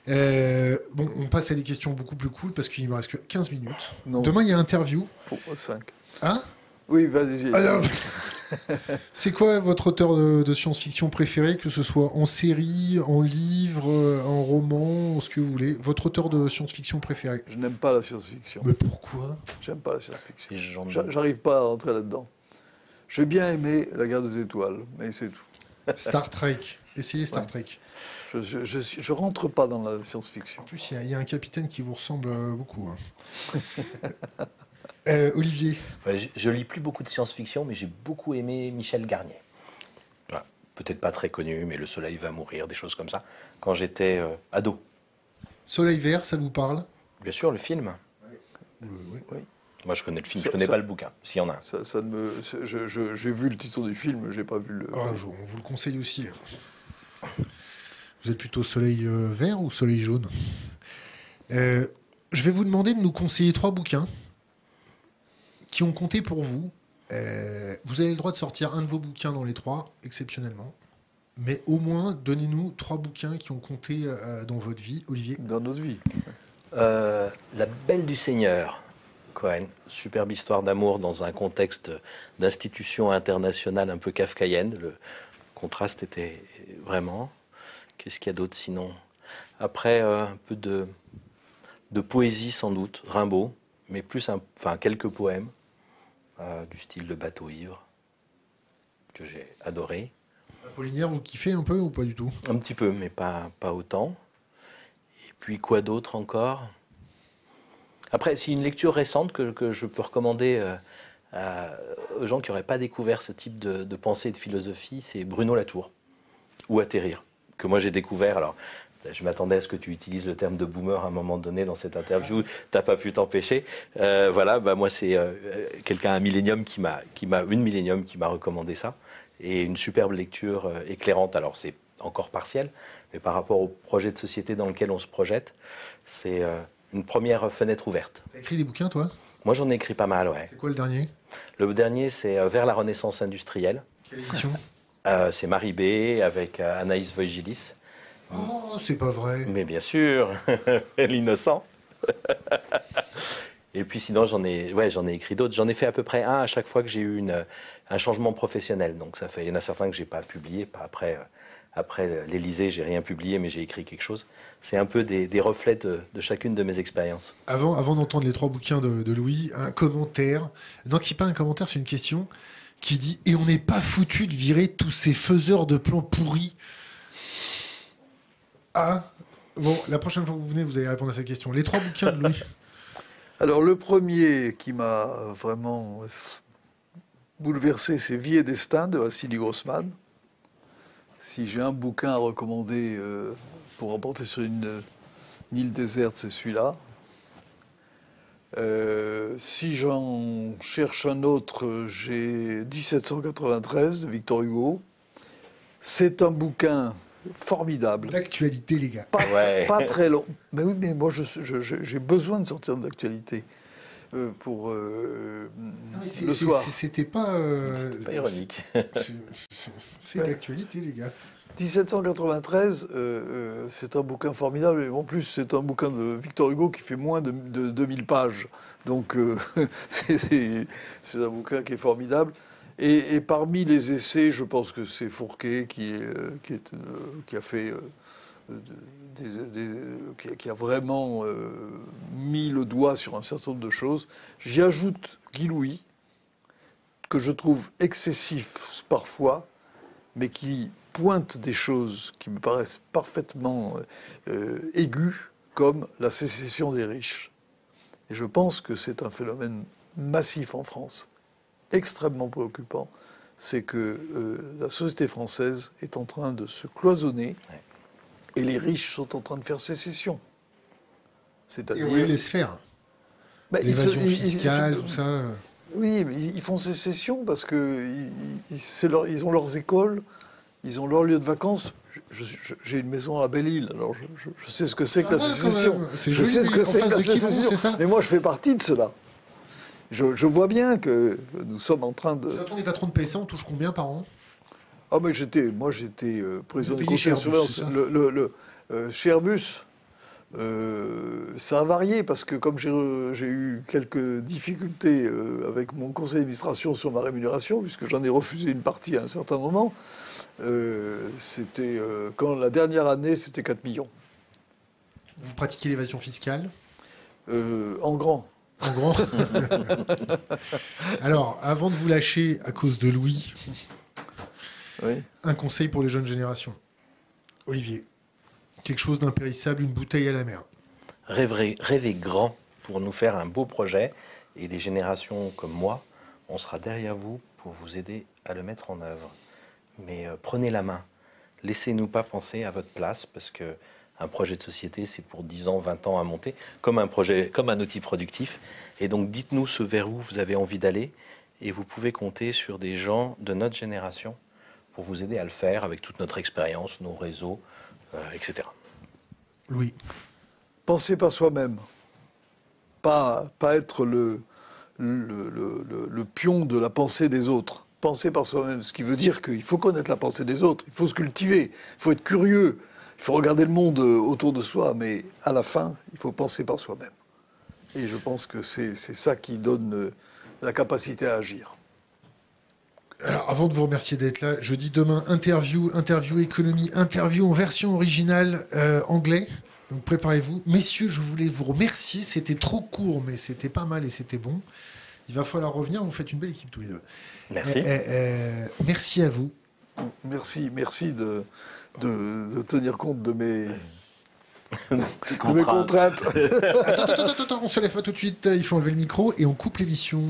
[SPEAKER 1] Euh, bon, on passe à des questions beaucoup plus cool parce qu'il ne me reste que 15 minutes.
[SPEAKER 2] Non.
[SPEAKER 1] Demain, il y a interview.
[SPEAKER 2] Pour 5.
[SPEAKER 1] Hein?
[SPEAKER 2] Oui, vas-y.
[SPEAKER 1] Alors, C'est quoi votre auteur de, de science-fiction préféré, que ce soit en série, en livre, euh, en roman, ce que vous voulez? Votre auteur de science-fiction préféré?
[SPEAKER 2] Je n'aime pas la science-fiction.
[SPEAKER 1] Mais pourquoi?
[SPEAKER 2] J'aime pas la science-fiction. J'arrive pas à rentrer là-dedans. J'ai bien aimé La guerre des étoiles, mais c'est tout.
[SPEAKER 1] Star Trek. Essayez Star
[SPEAKER 2] Ouais.
[SPEAKER 1] Trek.
[SPEAKER 2] Je, je rentre pas dans la science-fiction.
[SPEAKER 1] En plus, il y a- il y, a un capitaine qui vous ressemble euh, beaucoup. hein. Euh, Olivier,
[SPEAKER 3] Enfin, je, je lis plus beaucoup de science-fiction, mais j'ai beaucoup aimé Michel Garnier. Peut-être pas très connu, mais Le Soleil va mourir, des choses comme ça. Quand j'étais euh, ado.
[SPEAKER 1] Soleil Vert, ça vous parle?
[SPEAKER 3] Bien sûr, le film.
[SPEAKER 1] Oui.
[SPEAKER 2] Oui.
[SPEAKER 3] Moi, je connais le film,
[SPEAKER 2] Ça-
[SPEAKER 3] je connais
[SPEAKER 2] ça-
[SPEAKER 3] pas le bouquin, s'il y en a un.
[SPEAKER 2] Ça, ça ne me, j'ai vu le titre du film, j'ai pas vu le.
[SPEAKER 1] Ah, je- On vous le conseille aussi. Vous êtes plutôt soleil euh, vert ou soleil jaune? Euh, Je vais vous demander de nous conseiller trois bouquins qui ont compté pour vous. Euh, vous avez le droit de sortir un de vos bouquins dans les trois, exceptionnellement. Mais au moins, donnez-nous trois bouquins qui ont compté dans votre vie. Olivier?
[SPEAKER 2] Dans notre vie.
[SPEAKER 3] La Belle du Seigneur, Cohen. Superbe histoire d'amour dans un contexte d'institution internationale un peu kafkaïenne. Le contraste était vraiment. Qu'est-ce qu'il y a d'autre sinon? Après, euh, un peu de, de poésie sans doute, Rimbaud, mais plus un, enfin, quelques poèmes euh, du style de Bateau ivre que j'ai adoré.
[SPEAKER 1] Apollinaire, vous kiffez un peu ou pas du tout?
[SPEAKER 3] Un petit peu, mais pas, pas autant. Et puis quoi d'autre encore? Après, c'est une lecture récente que, que je peux recommander euh, à- aux gens qui n'auraient pas découvert ce type de, de pensée et de philosophie, c'est Bruno Latour, ou Atterrir, que moi j'ai découvert. Alors, je m'attendais à ce que tu utilises le terme de boomer à un moment donné dans cette interview. T'as pas pu t'empêcher. Euh, voilà, bah moi c'est euh, quelqu'un un millénium qui m'a, qui m'a une millénium qui m'a recommandé ça et une superbe lecture euh, éclairante. Alors c'est encore partiel, mais par rapport au projet de société dans lequel on se projette, c'est euh, une première fenêtre ouverte.
[SPEAKER 1] T'as écrit des bouquins, toi?
[SPEAKER 3] Moi j'en ai écrit pas mal, ouais.
[SPEAKER 1] C'est quoi le dernier?
[SPEAKER 3] Le dernier c'est euh, Vers la Renaissance industrielle.
[SPEAKER 1] Quelle édition?
[SPEAKER 3] Euh, c'est Marie B avec euh, Anaïs Voigilis.
[SPEAKER 1] Oh, c'est pas vrai.
[SPEAKER 3] Mais bien sûr, l'innocent. Et puis sinon, j'en ai, ouais, j'en ai écrit d'autres. J'en ai fait à peu près un à chaque fois que j'ai eu une, un changement professionnel. Donc ça fait, il y en a certains que j'ai pas publiés. Pas après, euh, après l'Élysée, j'ai rien publié, mais j'ai écrit quelque chose. C'est un peu des, des reflets de, de chacune de mes expériences.
[SPEAKER 1] Avant, avant d'entendre les trois bouquins de, de Louis, un commentaire. Non, qui n'est pas un commentaire, c'est une question qui dit Et on n'est pas foutu de virer tous ces faiseurs de plans pourris Ah Bon, la prochaine fois que vous venez, vous allez répondre à cette question. Les trois bouquins de Louis.
[SPEAKER 2] Alors, le premier qui m'a vraiment bouleversé, c'est Vie et Destin de Vassili Grossman. Si j'ai un bouquin à recommander euh, pour emporter sur une, une île déserte, c'est celui-là. Euh, si j'en cherche un autre, j'ai 1793 de Victor Hugo. C'est un bouquin formidable.
[SPEAKER 1] D'actualité, les gars.
[SPEAKER 2] Pas,
[SPEAKER 3] Ouais.
[SPEAKER 2] pas très long. Mais oui, mais moi, j'ai besoin de sortir de l'actualité euh, pour euh,
[SPEAKER 1] Non, mais c'est-
[SPEAKER 2] le soir.
[SPEAKER 1] C'était pas. euh,
[SPEAKER 3] Pas ironique.
[SPEAKER 1] C'est d'actualité, les gars.
[SPEAKER 2] 1793, euh, euh, c'est un bouquin formidable. En plus, c'est un bouquin de Victor Hugo qui fait moins de, de 2000 pages. Donc, euh, c'est- un bouquin qui est formidable. Et, parmi les essais, je pense que c'est Fourquet qui, a fait euh, qui, a vraiment mis le doigt sur un certain nombre de choses. J'y ajoute Guy Louis, que je trouve excessif parfois, mais qui pointe des choses qui me paraissent parfaitement aiguës, comme la sécession des riches. Et je pense que c'est un phénomène massif en France, extrêmement préoccupant, c'est que euh, la société française est en train de se cloisonner et les riches sont en train de faire sécession.
[SPEAKER 1] C'est-à-dire... On les faire. Bah, L'évasion fiscale, tout ça.
[SPEAKER 2] Oui, mais ils font sécession parce qu'ils ils ont leurs écoles, ils ont leur lieu de vacances. J'ai une maison à Belle-Île, alors je, sais ce que c'est que la ah, sécession. Je sais ce que c'est que la sécession. Mais moi, je fais partie de cela. Je, vois bien que nous sommes en train de.
[SPEAKER 1] Quand on est patron de PSA, on touche combien par an?
[SPEAKER 2] Ah, mais j'étais, moi, j'étais euh, président conseil de surveillance. Le, le, le euh, chez Airbus, euh, ça a varié parce que comme j'ai eu quelques difficultés avec mon conseil d'administration sur ma rémunération, puisque j'en ai refusé une partie à un certain moment, c'était quand la dernière année, c'était 4 millions.
[SPEAKER 1] Vous pratiquez l'évasion fiscale
[SPEAKER 2] En grand.
[SPEAKER 1] En grand. Alors, avant de vous lâcher à cause de Louis, un conseil pour les jeunes générations. Olivier, quelque chose d'impérissable, une bouteille à la mer.
[SPEAKER 3] Rêvez, rêvez grand pour nous faire un beau projet et les générations comme moi, on sera derrière vous pour vous aider à le mettre en œuvre. Mais euh, prenez la main. Laissez-nous pas penser à votre place parce que un projet de société, c'est pour 10 ans, 20 ans à monter, comme un projet, comme un outil productif. Et donc, dites-nous ce vers où vous avez envie d'aller, et vous pouvez compter sur des gens de notre génération pour vous aider à le faire avec toute notre expérience, nos réseaux, euh, etc.
[SPEAKER 1] Louis.
[SPEAKER 2] Penser par soi-même, pas, pas être le, le, le, pion de la pensée des autres. Penser par soi-même, ce qui veut dire qu'il faut connaître la pensée des autres, il faut se cultiver, il faut être curieux, il faut regarder le monde euh, autour de soi, mais à la fin, il faut penser par soi-même. Et je pense que c'est ça qui donne euh, la capacité à agir.
[SPEAKER 1] Alors, avant de vous remercier d'être là, je dis demain interview, interview économie, interview en version originale euh, anglais. Donc préparez-vous. Messieurs, je voulais vous remercier. C'était trop court, mais c'était pas mal et c'était bon. Il va falloir revenir. Vous faites une belle équipe tous les deux.
[SPEAKER 3] Merci.
[SPEAKER 1] merci à vous.
[SPEAKER 2] Merci, merci de, de, tenir compte de mes, de mes contraintes.
[SPEAKER 1] attends, attends, attends, on se lève pas tout de suite. Il faut enlever le micro et on coupe l'émission.